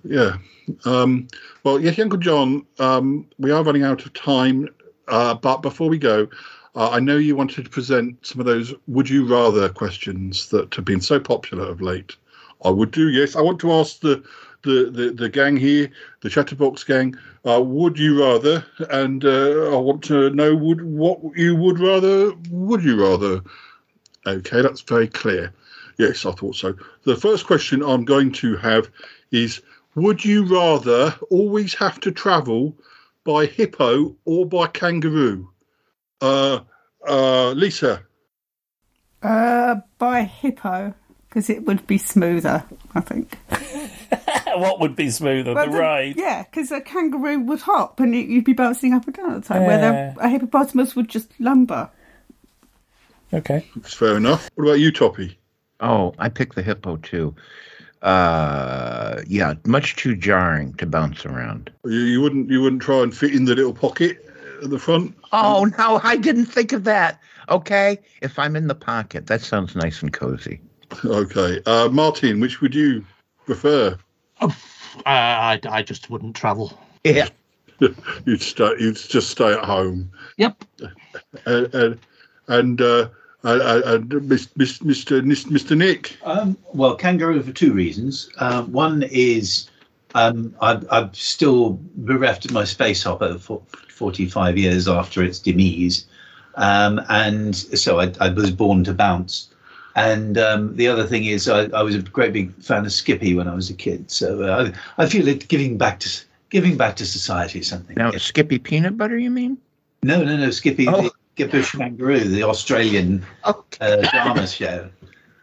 Yeah. Um, well, Yeti Uncle John, um, we are running out of time, uh, but before we go, uh, I know you wanted to present some of those would you rather questions that have been so popular of late. I would do, yes. I want to ask the the, the, the gang here, the Chatterbox gang, uh, would you rather? And uh, I want to know would what you would rather, would you rather? Okay, that's very clear. Yes, I thought so. The first question I'm going to have is Would you rather always have to travel by hippo or by kangaroo? Uh, uh, Lisa. Uh, by hippo, because it would be smoother, I think. what would be smoother, Well, the ride? Yeah, because a kangaroo would hop and it, you'd be bouncing up and down all the time, where the, a hippopotamus would just lumber. Okay. That's fair enough. What about you, Toppie? Oh, I picked the hippo too. Uh, yeah, much too jarring to bounce around. You, you wouldn't you wouldn't try and fit in the little pocket at the front? Oh no, I didn't think of that. Okay, if I'm in the pocket, that sounds nice and cozy. Okay. Uh, Martin, which would you prefer? Uh, I, I just wouldn't travel. Yeah. you'd stay. You'd just stay at home. Yep. Uh, uh, and uh, uh, uh, uh, Mis- Mis- Mr. Nis- Mr. Nick. Um, well, kangaroo for two reasons. Um, one is um, I've, I've still bereft of my space hopper for 45 years after its demise. Um, and so I, I was born to bounce. And um, the other thing is, I, I was a great big fan of Skippy when I was a kid. So uh, I, I feel it giving back to giving back to society is something. Now, Skippy peanut butter, you mean? No, no, no. Skippy, Oh. the Kangaroo, the Australian uh, drama show.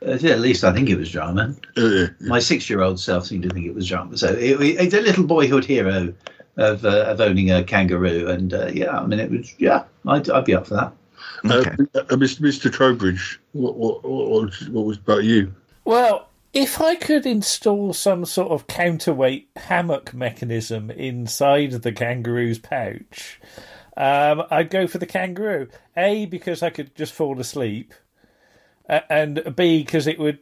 Uh, at least I think it was drama. My six-year-old self seemed to think it was drama. So it, it- it's a little boyhood hero of uh, of owning a kangaroo, and uh, yeah, I mean it was yeah, I'd, I'd be up for that. Uh, uh, Mr. Mr. Trowbridge, what, what, what, was, what was about you? Well, if I could install some sort of counterweight hammock mechanism inside the kangaroo's pouch, um, I'd go for the kangaroo. A, because I could just fall asleep, uh, and B, because it would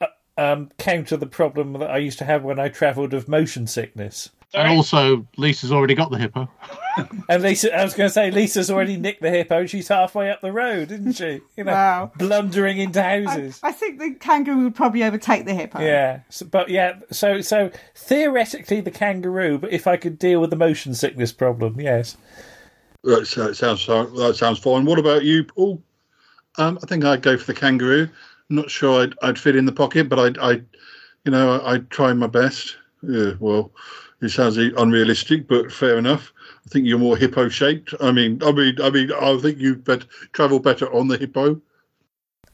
uh, um, counter the problem that I used to have when I travelled of motion sickness. And also, Lisa's already got the hippo. And Lisa, I was going to say, Lisa's already nicked the hippo. She's halfway up the road, isn't she? You know, Wow. blundering into houses. I think the kangaroo would probably overtake the hippo. Yeah, so, but yeah, so so theoretically the kangaroo, but if I could deal with the motion sickness problem, yes. That sounds that sounds fine. What about you, Paul? Um, I think I'd go for the kangaroo. I'm not sure I'd, I'd fit in the pocket, but I'd, I'd you know, I'd try my best. Yeah, well, it sounds unrealistic, but fair enough. I think you're more hippo shaped. I mean, I mean, I mean, I think you bet travel better on the hippo.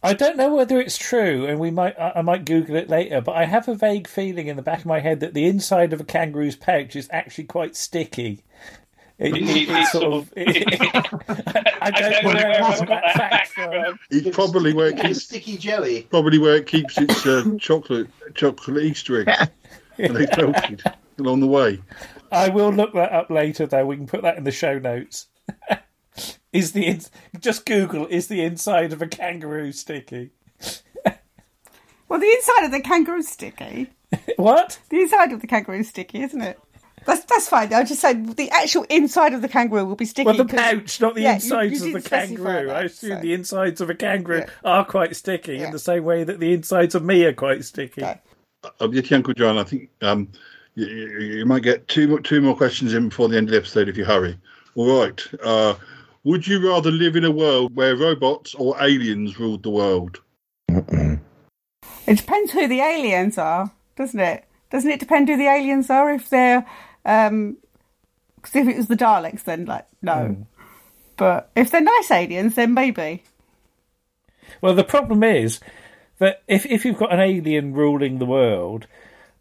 I don't know whether it's true, and we might I I might Google it later. But I have a vague feeling in the back of my head that the inside of a kangaroo's pouch is actually quite sticky. It, it- it's sort of. I I don't know where I got that fact from. It's probably where it keeps sticky jelly. probably where it keeps its uh, chocolate chocolate Easter eggs and they melted along the way. I will look that up later, though. We can put that in the show notes. is the ins- just Google is the inside of a kangaroo sticky? Well, the inside of the kangaroo sticky. What? The inside of the kangaroo sticky, isn't it? That's that's fine. I just said the actual inside of the kangaroo will be sticky. Well, the pouch, not the Yeah, insides you of the kangaroo. that, I assume so- the insides of a kangaroo Yeah. are quite sticky in the same way that the insides of me are quite sticky. Uh, Yeti Uncle John, I think um, you, you, you might get two more, two more questions in before the end of the episode if you hurry. All right. Uh, would you rather live in a world where robots or aliens ruled the world? It depends who the aliens are, doesn't it? Doesn't it depend who the aliens are? If they're, um 'cause if it was the Daleks, then like no. But if they're nice aliens, then maybe. Well, the problem is that if if you've got an alien ruling the world,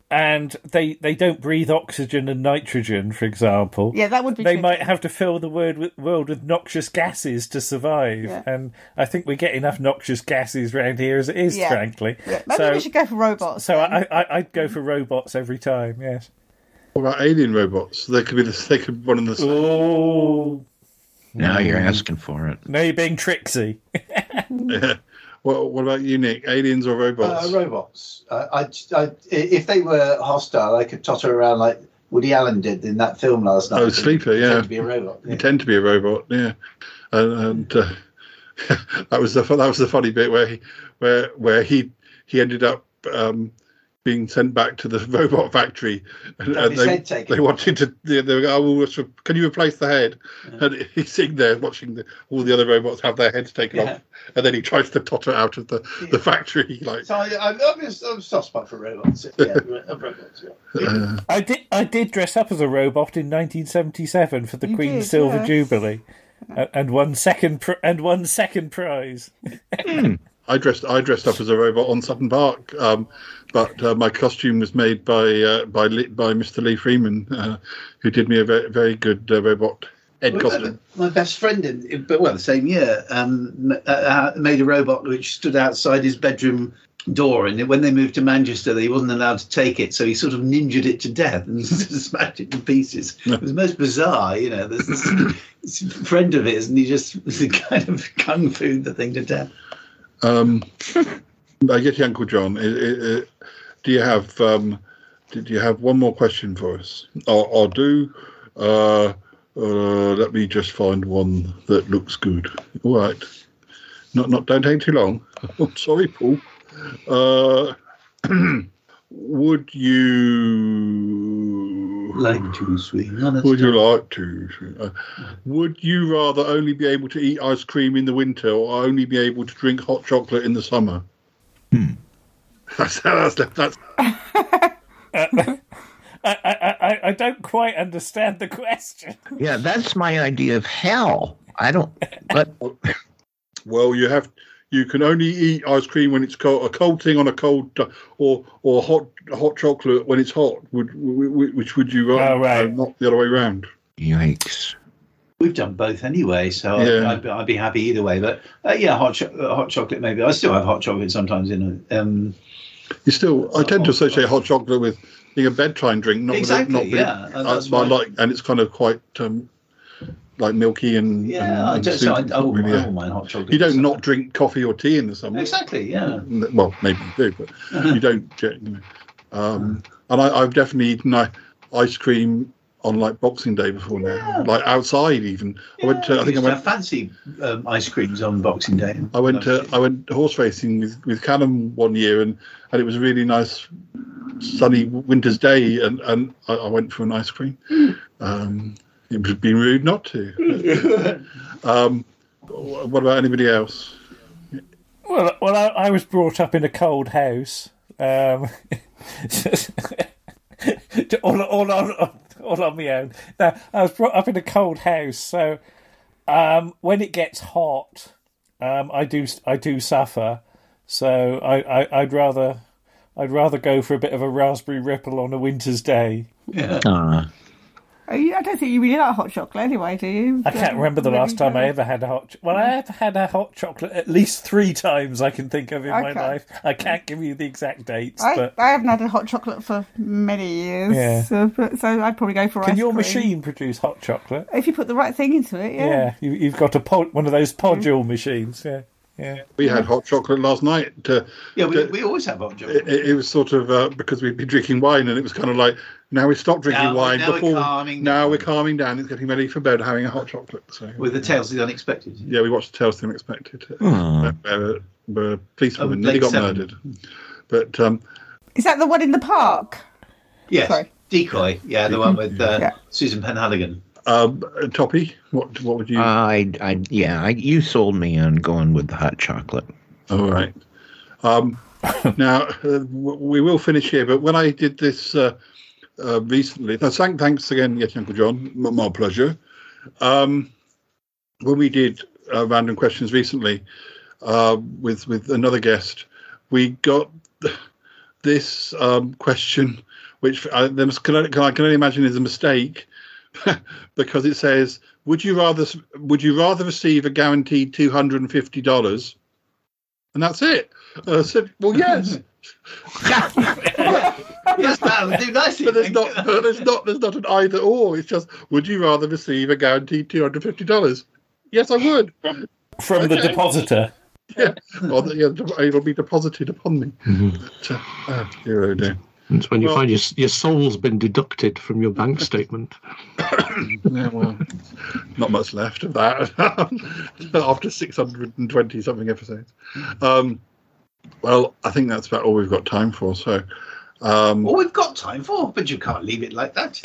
and they they don't breathe oxygen and nitrogen, for example, Yeah, that would be They tricky. might have to fill the world with, world with noxious gases to survive, Yeah. and I think we get enough noxious gases around here as it is, Yeah. frankly. Yeah, Maybe so we should go for robots. so I, I I'd go for robots every time. Yes. What about alien robots? They could be the they could be one of the. Oh. Now you're asking for it. Now you're being tricksy. Yeah. What, what about you, Nick? Aliens or robots? Uh, robots. Uh, I, I, if they were hostile, I could totter around like Woody Allen did in that film last night. Oh, Sleeper, Pretend yeah. To be a robot. You tend to be a robot, yeah. And, and uh, that was the that was the funny bit where he where where he he ended up um, being sent back to the robot factory, and, and they they wanted to they, they were going, oh, well, so can you replace the head? And he's sitting there watching the, all the other robots have their heads taken Yeah. off, and then he tries to totter out of the, the factory like. So I, I'm, I'm, a soft spot for robots. Yeah, robots. Yeah. uh, I did. I did dress up as a robot in 1977 for the You Queen's did, Silver yes. Jubilee, and, and one second pr- and one second prize. I dressed I dressed up as a robot on Sutton Park, um, but uh, my costume was made by uh, by by Mr. Lee Freeman, uh, who did me a very, very good uh, robot head Well, costume. My best friend, in, but well, the same year, um, uh, uh, made a robot which stood outside his bedroom door, and when they moved to Manchester, he wasn't allowed to take it, so he sort of ninjaed it to death and smashed it to pieces. It was most bizarre, you know. There's this, this friend of his, and he just kind of kung fu the thing to death. Um, I get you, Uncle John. i- i- i- do you have um, did you have one more question for us? I'll, I'll do. Uh, uh, let me just find one that looks good. All right. Not not don't take too long. Oh, sorry, Paul. Uh, would you like to swing Would you like to? Uh, would you rather only be able to eat ice cream in the winter or only be able to drink hot chocolate in the summer? That's that's that's. I, I, I, I don't quite understand the question. Yeah, that's my idea of hell. I don't. But Well, you have you can only eat ice cream when it's cold. A cold thing on a cold uh, or or hot hot chocolate when it's hot. Would wh- wh- which would you rather? Oh, right. uh, not the other way around. yikes! We've done both anyway, so Yeah. I'd, I'd, I'd be happy either way. But uh, yeah, hot cho- uh, hot chocolate maybe. I still have hot chocolate sometimes. In a, um, You still, I tend to associate hot chocolate with being a bedtime drink, not Exactly, not being, yeah, and uh, but why- like, and it's kind of quite um, like milky and yeah, and, I don't, so I, I, wouldn't- really, I wouldn't mind hot chocolate. You don't not drink coffee or tea in the summer. Exactly, yeah. Well, maybe you do, but you don't. You know. um, and I, I've definitely eaten ice cream on like Boxing Day before now, like outside even. I went to. I think I used to went. fancy um, ice creams on Boxing Day. I went to. I went horse racing with with Callum one year, and and it was a really nice sunny winter's day, and and I, I went for an ice cream. Um, it would have been rude not to. um, what about anybody else? Well, well, I, I was brought up in a cold house. Um, all, all on all on my own. Now I was brought up in a cold house, so um, when it gets hot, um, I do I do suffer. So I, I I'd rather I'd rather go for a bit of a raspberry ripple on a winter's day. Yeah. Uh, you- I don't think you really like hot chocolate anyway, do you? I can't remember the last time I ever had a hot. Ch- well, I have had a hot chocolate at least three times I can think of in my Okay. life. I can't give you the exact dates, I, but I haven't had a hot chocolate for many years. Yeah. So, but, so I'd probably go for can ice your cream. machine produce hot chocolate? If you put the right thing into it, yeah. Yeah, you, you've got a pod, one of those podule machines. Yeah, yeah. We had hot chocolate last night. To, Yeah, we, to- we always have hot chocolate. it, it was sort of uh, because we'd been drinking wine, and it was kind of like now we stopped drinking Now- wine now we're before. calming now we're calming down. It's getting ready for bed, having a hot chocolate. So With the Tales of the Unexpected. yeah, we watched the Tales of the Unexpected. Hmm. Where, where a policewoman Oh, nearly got Seven. murdered. But um, Is that the one in the park? Yes. Sorry. Decoy. Yeah, the one with uh, Yeah. Susan Penhaligon. um, Toppie, what what would you? I, I, yeah, I, you sold me on going with the hot chocolate. All right. Um, now uh, w- we will finish here, but when I did this uh, uh, recently, no, thank, thanks again, yes, Uncle John, my pleasure. Um, when we did uh, random questions recently uh, with with another guest, we got this um, question, which I, there must, can, I, can I can only imagine is a mistake, because it says, "Would you rather would you rather receive a guaranteed two hundred and fifty dollars?" And that's it. Uh, I said, "Well, yes." yes, that would do nicely. But there's not, but there's not, there's not an either or. It's just, would you rather receive a guaranteed two hundred fifty dollars? Yes, I would. From the Okay. depositor. Yeah, or the, yeah, it'll be deposited upon me. But, uh, oh, dear, oh dear. It's when you Well- find your your soul's been deducted from your bank statement. Yeah, well, not much left of that after 620 something episodes. Um, well, I think that's about all we've got time for. So, um, All we've got time for, but you can't leave it like that.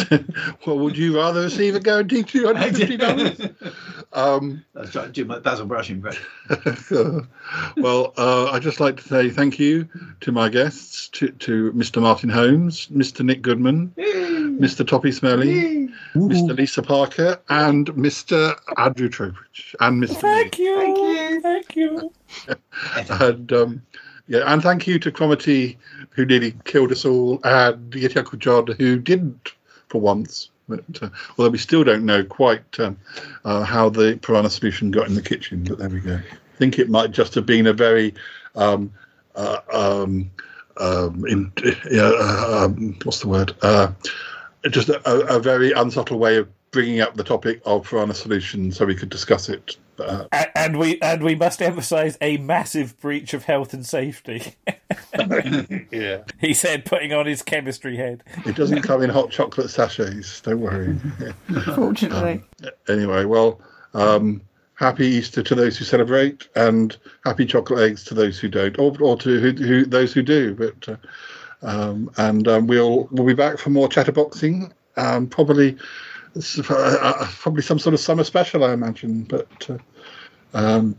well, would you rather receive a guaranteed $250? um, I was trying to do my Basil Brush impression. well, uh, I'd just like to say thank you to my guests, to, to Mr. Martin Holmes, Mr. Nick Goodman, Mr. Toppie Smellie, Mr. Lisa Parker, and Mr. Andrew Trowbridge, and Mr. Thank you. Thank you. and um, yeah, and thank you to Cromitty, who nearly killed us all, and Yeti Uncle John, who didn't for once. But, uh, although we still don't know quite um, uh, how the piranha solution got in the kitchen, but there we go. I think it might just have been a very, um, uh, um, um, in, uh, um, what's the word? Uh, just a, a very unsubtle way of bringing up the topic of piranha solution so we could discuss it. A- And we and we must emphasise a massive breach of health and safety. yeah. he said, putting on his chemistry head. It doesn't come in hot chocolate sachets. Don't worry. Fortunately. anyway, well, um, happy Easter to those who celebrate, and happy chocolate eggs to those who don't, or, or to who, who those who do. But uh, um, and um, we'll we'll be back for more chatterboxing. Um, probably uh, uh, probably some sort of summer special, I imagine. But uh, um,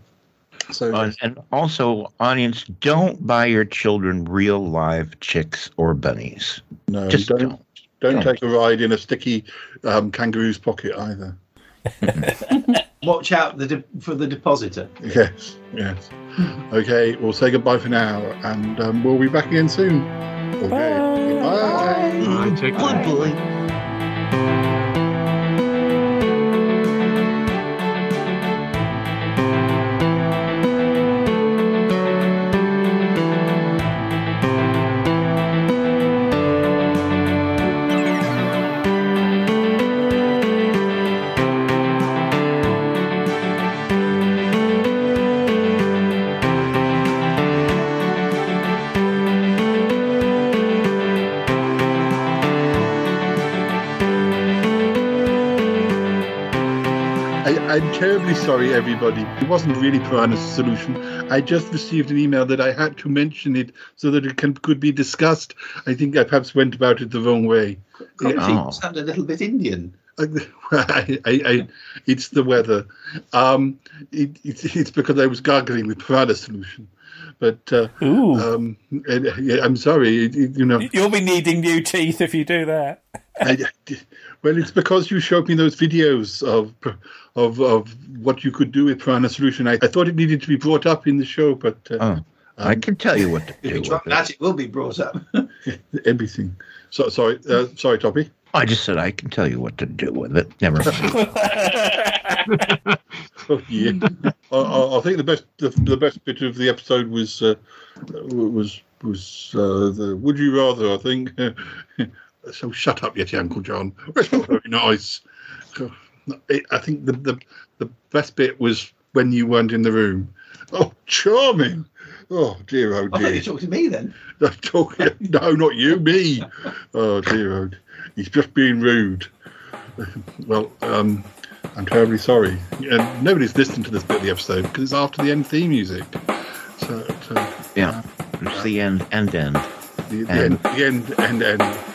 so Uh, and also, audience, don't buy your children real live chicks or bunnies. no, just don't, don't. don't Don't. take a ride in a sticky um, kangaroo's pocket either. Watch out the de- for the depositor. Yes, yes. Okay, we'll say goodbye for now, and um, we'll be back again soon. Okay, bye. Right, take care. boy. I, I'm terribly sorry, everybody. It wasn't really Piranha's solution. I just received an email that I had to mention it so that it can, could be discussed. I think I perhaps went about it the wrong way. Probably Oh. sound a little bit Indian. I, I, I, it's the weather. Um, it, it's, it's because I was gargling with Piranha solution. But uh, um, and, yeah, I'm sorry. It, it- you know, You'll be needing new teeth if you do that. I, well, it's because you showed me those videos of of of what you could do with Piranha Solution. I, I thought it needed to be brought up in the show, but uh, Oh, I can tell you what to If you with try it. that, it will be brought up. everything. So sorry, uh, sorry, Toppie. I just said I can tell you what to do with it. Never mind. Oh, yeah. I, I, I think the best the, the best bit of the episode was uh, was was uh, the Would you rather? I think. so shut up, Yeti Uncle John. It's not very nice. I think the, the the best bit was when you weren't in the room. Oh, charming! Oh dear, oh I thought you dear. were talking to me then. I'm talking, no, not you, me. Oh dear, oh, he's just being rude. Well, um, I'm terribly sorry. And nobody's listening to this bit of the episode because it's after the end theme music. So, so yeah, it's the end, end, end. the, the end, the end, end, end.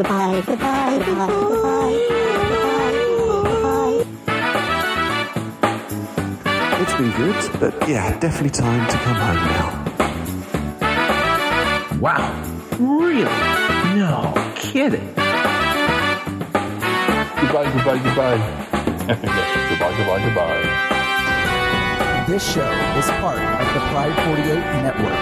Goodbye, goodbye, goodbye, goodbye, goodbye, goodbye. It's been good, but yeah, definitely time to come home now. Wow. Really? No kidding. Goodbye, goodbye, goodbye. goodbye, goodbye, goodbye. This show is part of the Pride 48 network.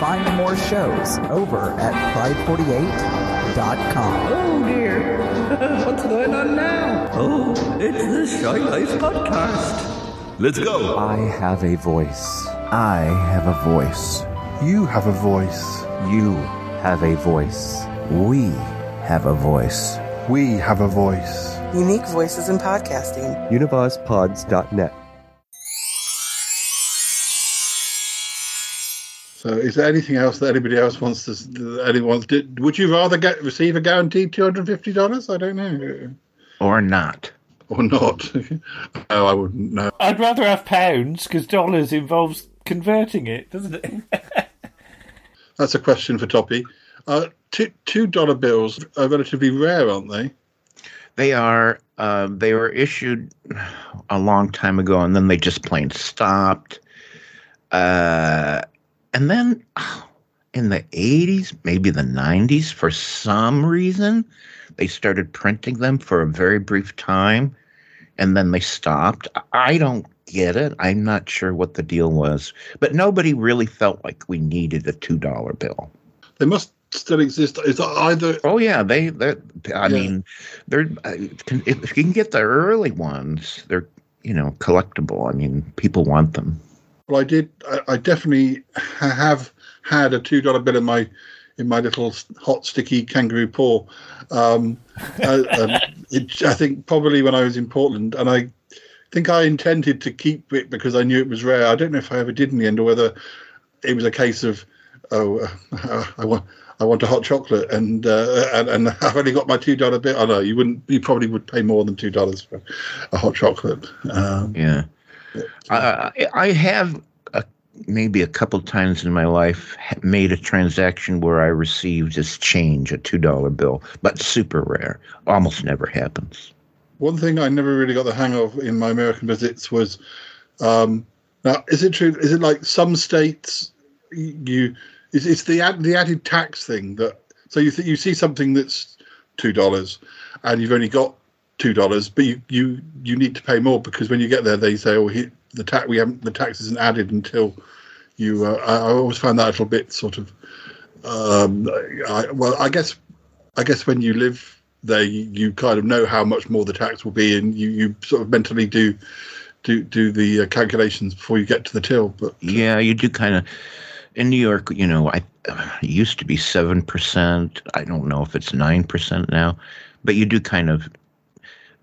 Find more shows over at pride48.com. Oh dear. What's going on now? Oh, it's the Shy Life podcast. Let's go. I have a voice. I have a voice. You have a voice. You have a voice. We have a voice. We have a voice. Unique voices in podcasting. UnivazPods.net. So, is there anything else that anybody else wants to? that Anyone did? Would you rather get receive a guaranteed two hundred fifty dollars? I don't know, Or not. or not. no, I wouldn't know. I'd rather have pounds because dollars involves converting it, doesn't it? That's a question for Toppie. Uh, two two dollar bills are relatively rare, aren't they? They are. Uh, they were issued a long time ago, and then they just plain stopped. Uh, and then oh, in the '80s, maybe the '90s, for some reason, they started printing them for a very brief time, and then they stopped. I don't get it. I'm not sure what the deal was, but nobody really felt like we needed a two dollar bill. They must still exist. Is that either? Oh yeah, they. they I Yeah. mean, they're. uh, If you can get the early ones, they're you know collectible. I mean, people want them. Well, I did. I, I definitely have had a two dollar bill in my in my little hot sticky kangaroo paw. Um, uh, um, it, I think probably when I was in Portland, and I think I intended to keep it because I knew it was rare. I don't know if I ever did in the end, or whether it was a case of oh, uh, I want. I want a hot chocolate, and uh, and, and I've only got my two dollar bill. I know you wouldn't. You probably would pay more than two dollars for a hot chocolate. Um, Yeah, I, have a, maybe a couple times in my life made a transaction where I received as change a two dollar bill, but super rare. Almost never happens. One thing I never really got the hang of in my American visits was um, now is it true? Is it like some states you it's, it's the add, the added tax thing that so you th- you see something that's two dollars and you've only got two dollars, but you, you you need to pay more because when you get there they say oh he, the tax we haven't the tax isn't added until you. Uh, I, I always find that a little bit sort of um, I, well I guess I guess when you live there, you, you kind of know how much more the tax will be, and you, you sort of mentally do do do the uh, calculations before you get to the till. But Yeah, you do kind of. In New York, you know, I it used to be seven percent. I don't know if it's nine percent now, but you do kind of,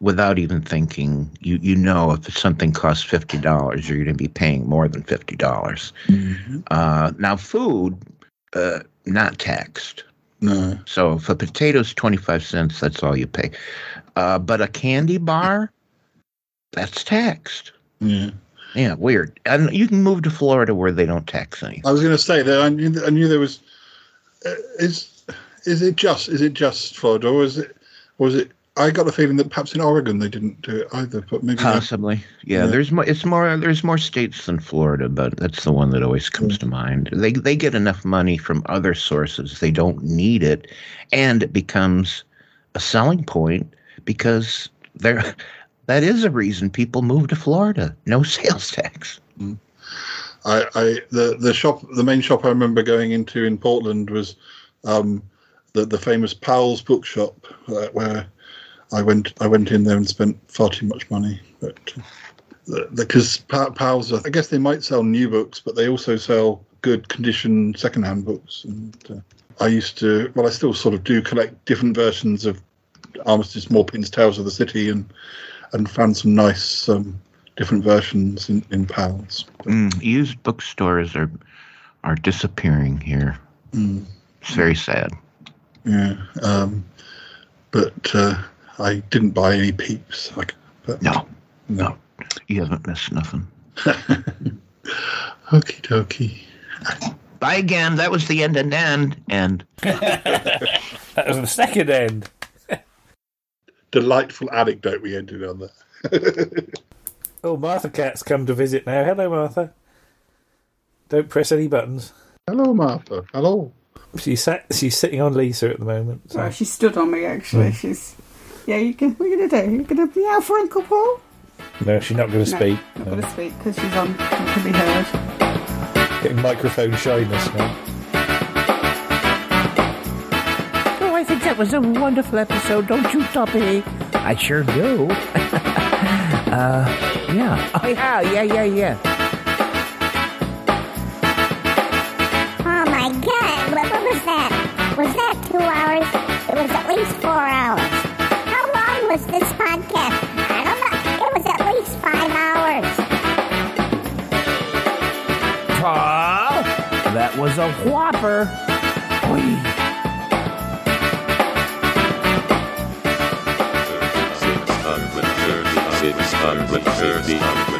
without even thinking, you you know if something costs fifty dollars, you're going to be paying more than fifty dollars. Uh, now, food, uh, not taxed. No. So if a potato's twenty five cents, that's all you pay. Uh, but a candy bar, that's taxed. Yeah. Yeah, weird. And you can move to Florida where they don't tax anything. I was going to say that I knew I knew there was uh, is is it just is it just Florida or is it or is it I got the feeling that perhaps in Oregon they didn't do it either, but maybe Possibly, yeah. Yeah. There's more. It's more. There's more states than Florida, but that's the one that always comes to mind. They they get enough money from other sources. They don't need it, and it becomes a selling point because there. That is a reason people move to Florida. No sales tax. I, I the the shop the main shop I remember going into in Portland was um, the the famous Powell's bookshop uh, where I went I went in there and spent far too much money, but because Pa- Powell's I guess they might sell new books, but they also sell good condition secondhand books. And uh, I used to well I still sort of do collect different versions of Armistead Maupin's Tales of the City and and found some nice um, different versions in, in Powell's. Mm, used bookstores are are disappearing here. Mm. It's very sad. Yeah, um, but uh, I didn't buy any peeps. Like, but, no, no, You haven't missed nothing. Okie dokie. Bye again. That was the end and end. And That was the second end. Delightful anecdote we ended on there. Oh, Martha Cat's come to visit now. Hello, Martha. Don't press any buttons. Hello, Martha. Hello. She's sat. She's sitting on Lisa at the moment. So. Sorry, she stood on me actually. Mm. She's. Yeah, you can. What are you gonna do? You're gonna meow for Uncle Paul? No, she's not going to No, speak. Not No. gonna speak because she's on. Can be heard. Getting microphone shyness now. Oh, I think that was a wonderful episode, don't you, Toppie? I sure do. uh, yeah. Oh, yeah, yeah, yeah, yeah. Oh my god, what, what was that? Was that two hours? It was at least four hours. How was this podcast? I don't know. It was at least five hours. Paul, that was a whopper. Oy. Six hundred.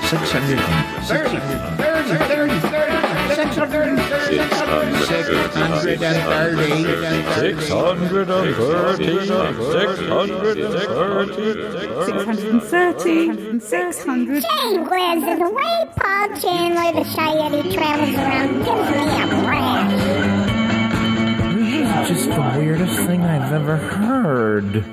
Six hundred and thirty. Six hundred. Gee whiz, and the way Paul Chandler, the Shy Yeti, travels around gives me a rash. This is just the weirdest thing I've ever heard.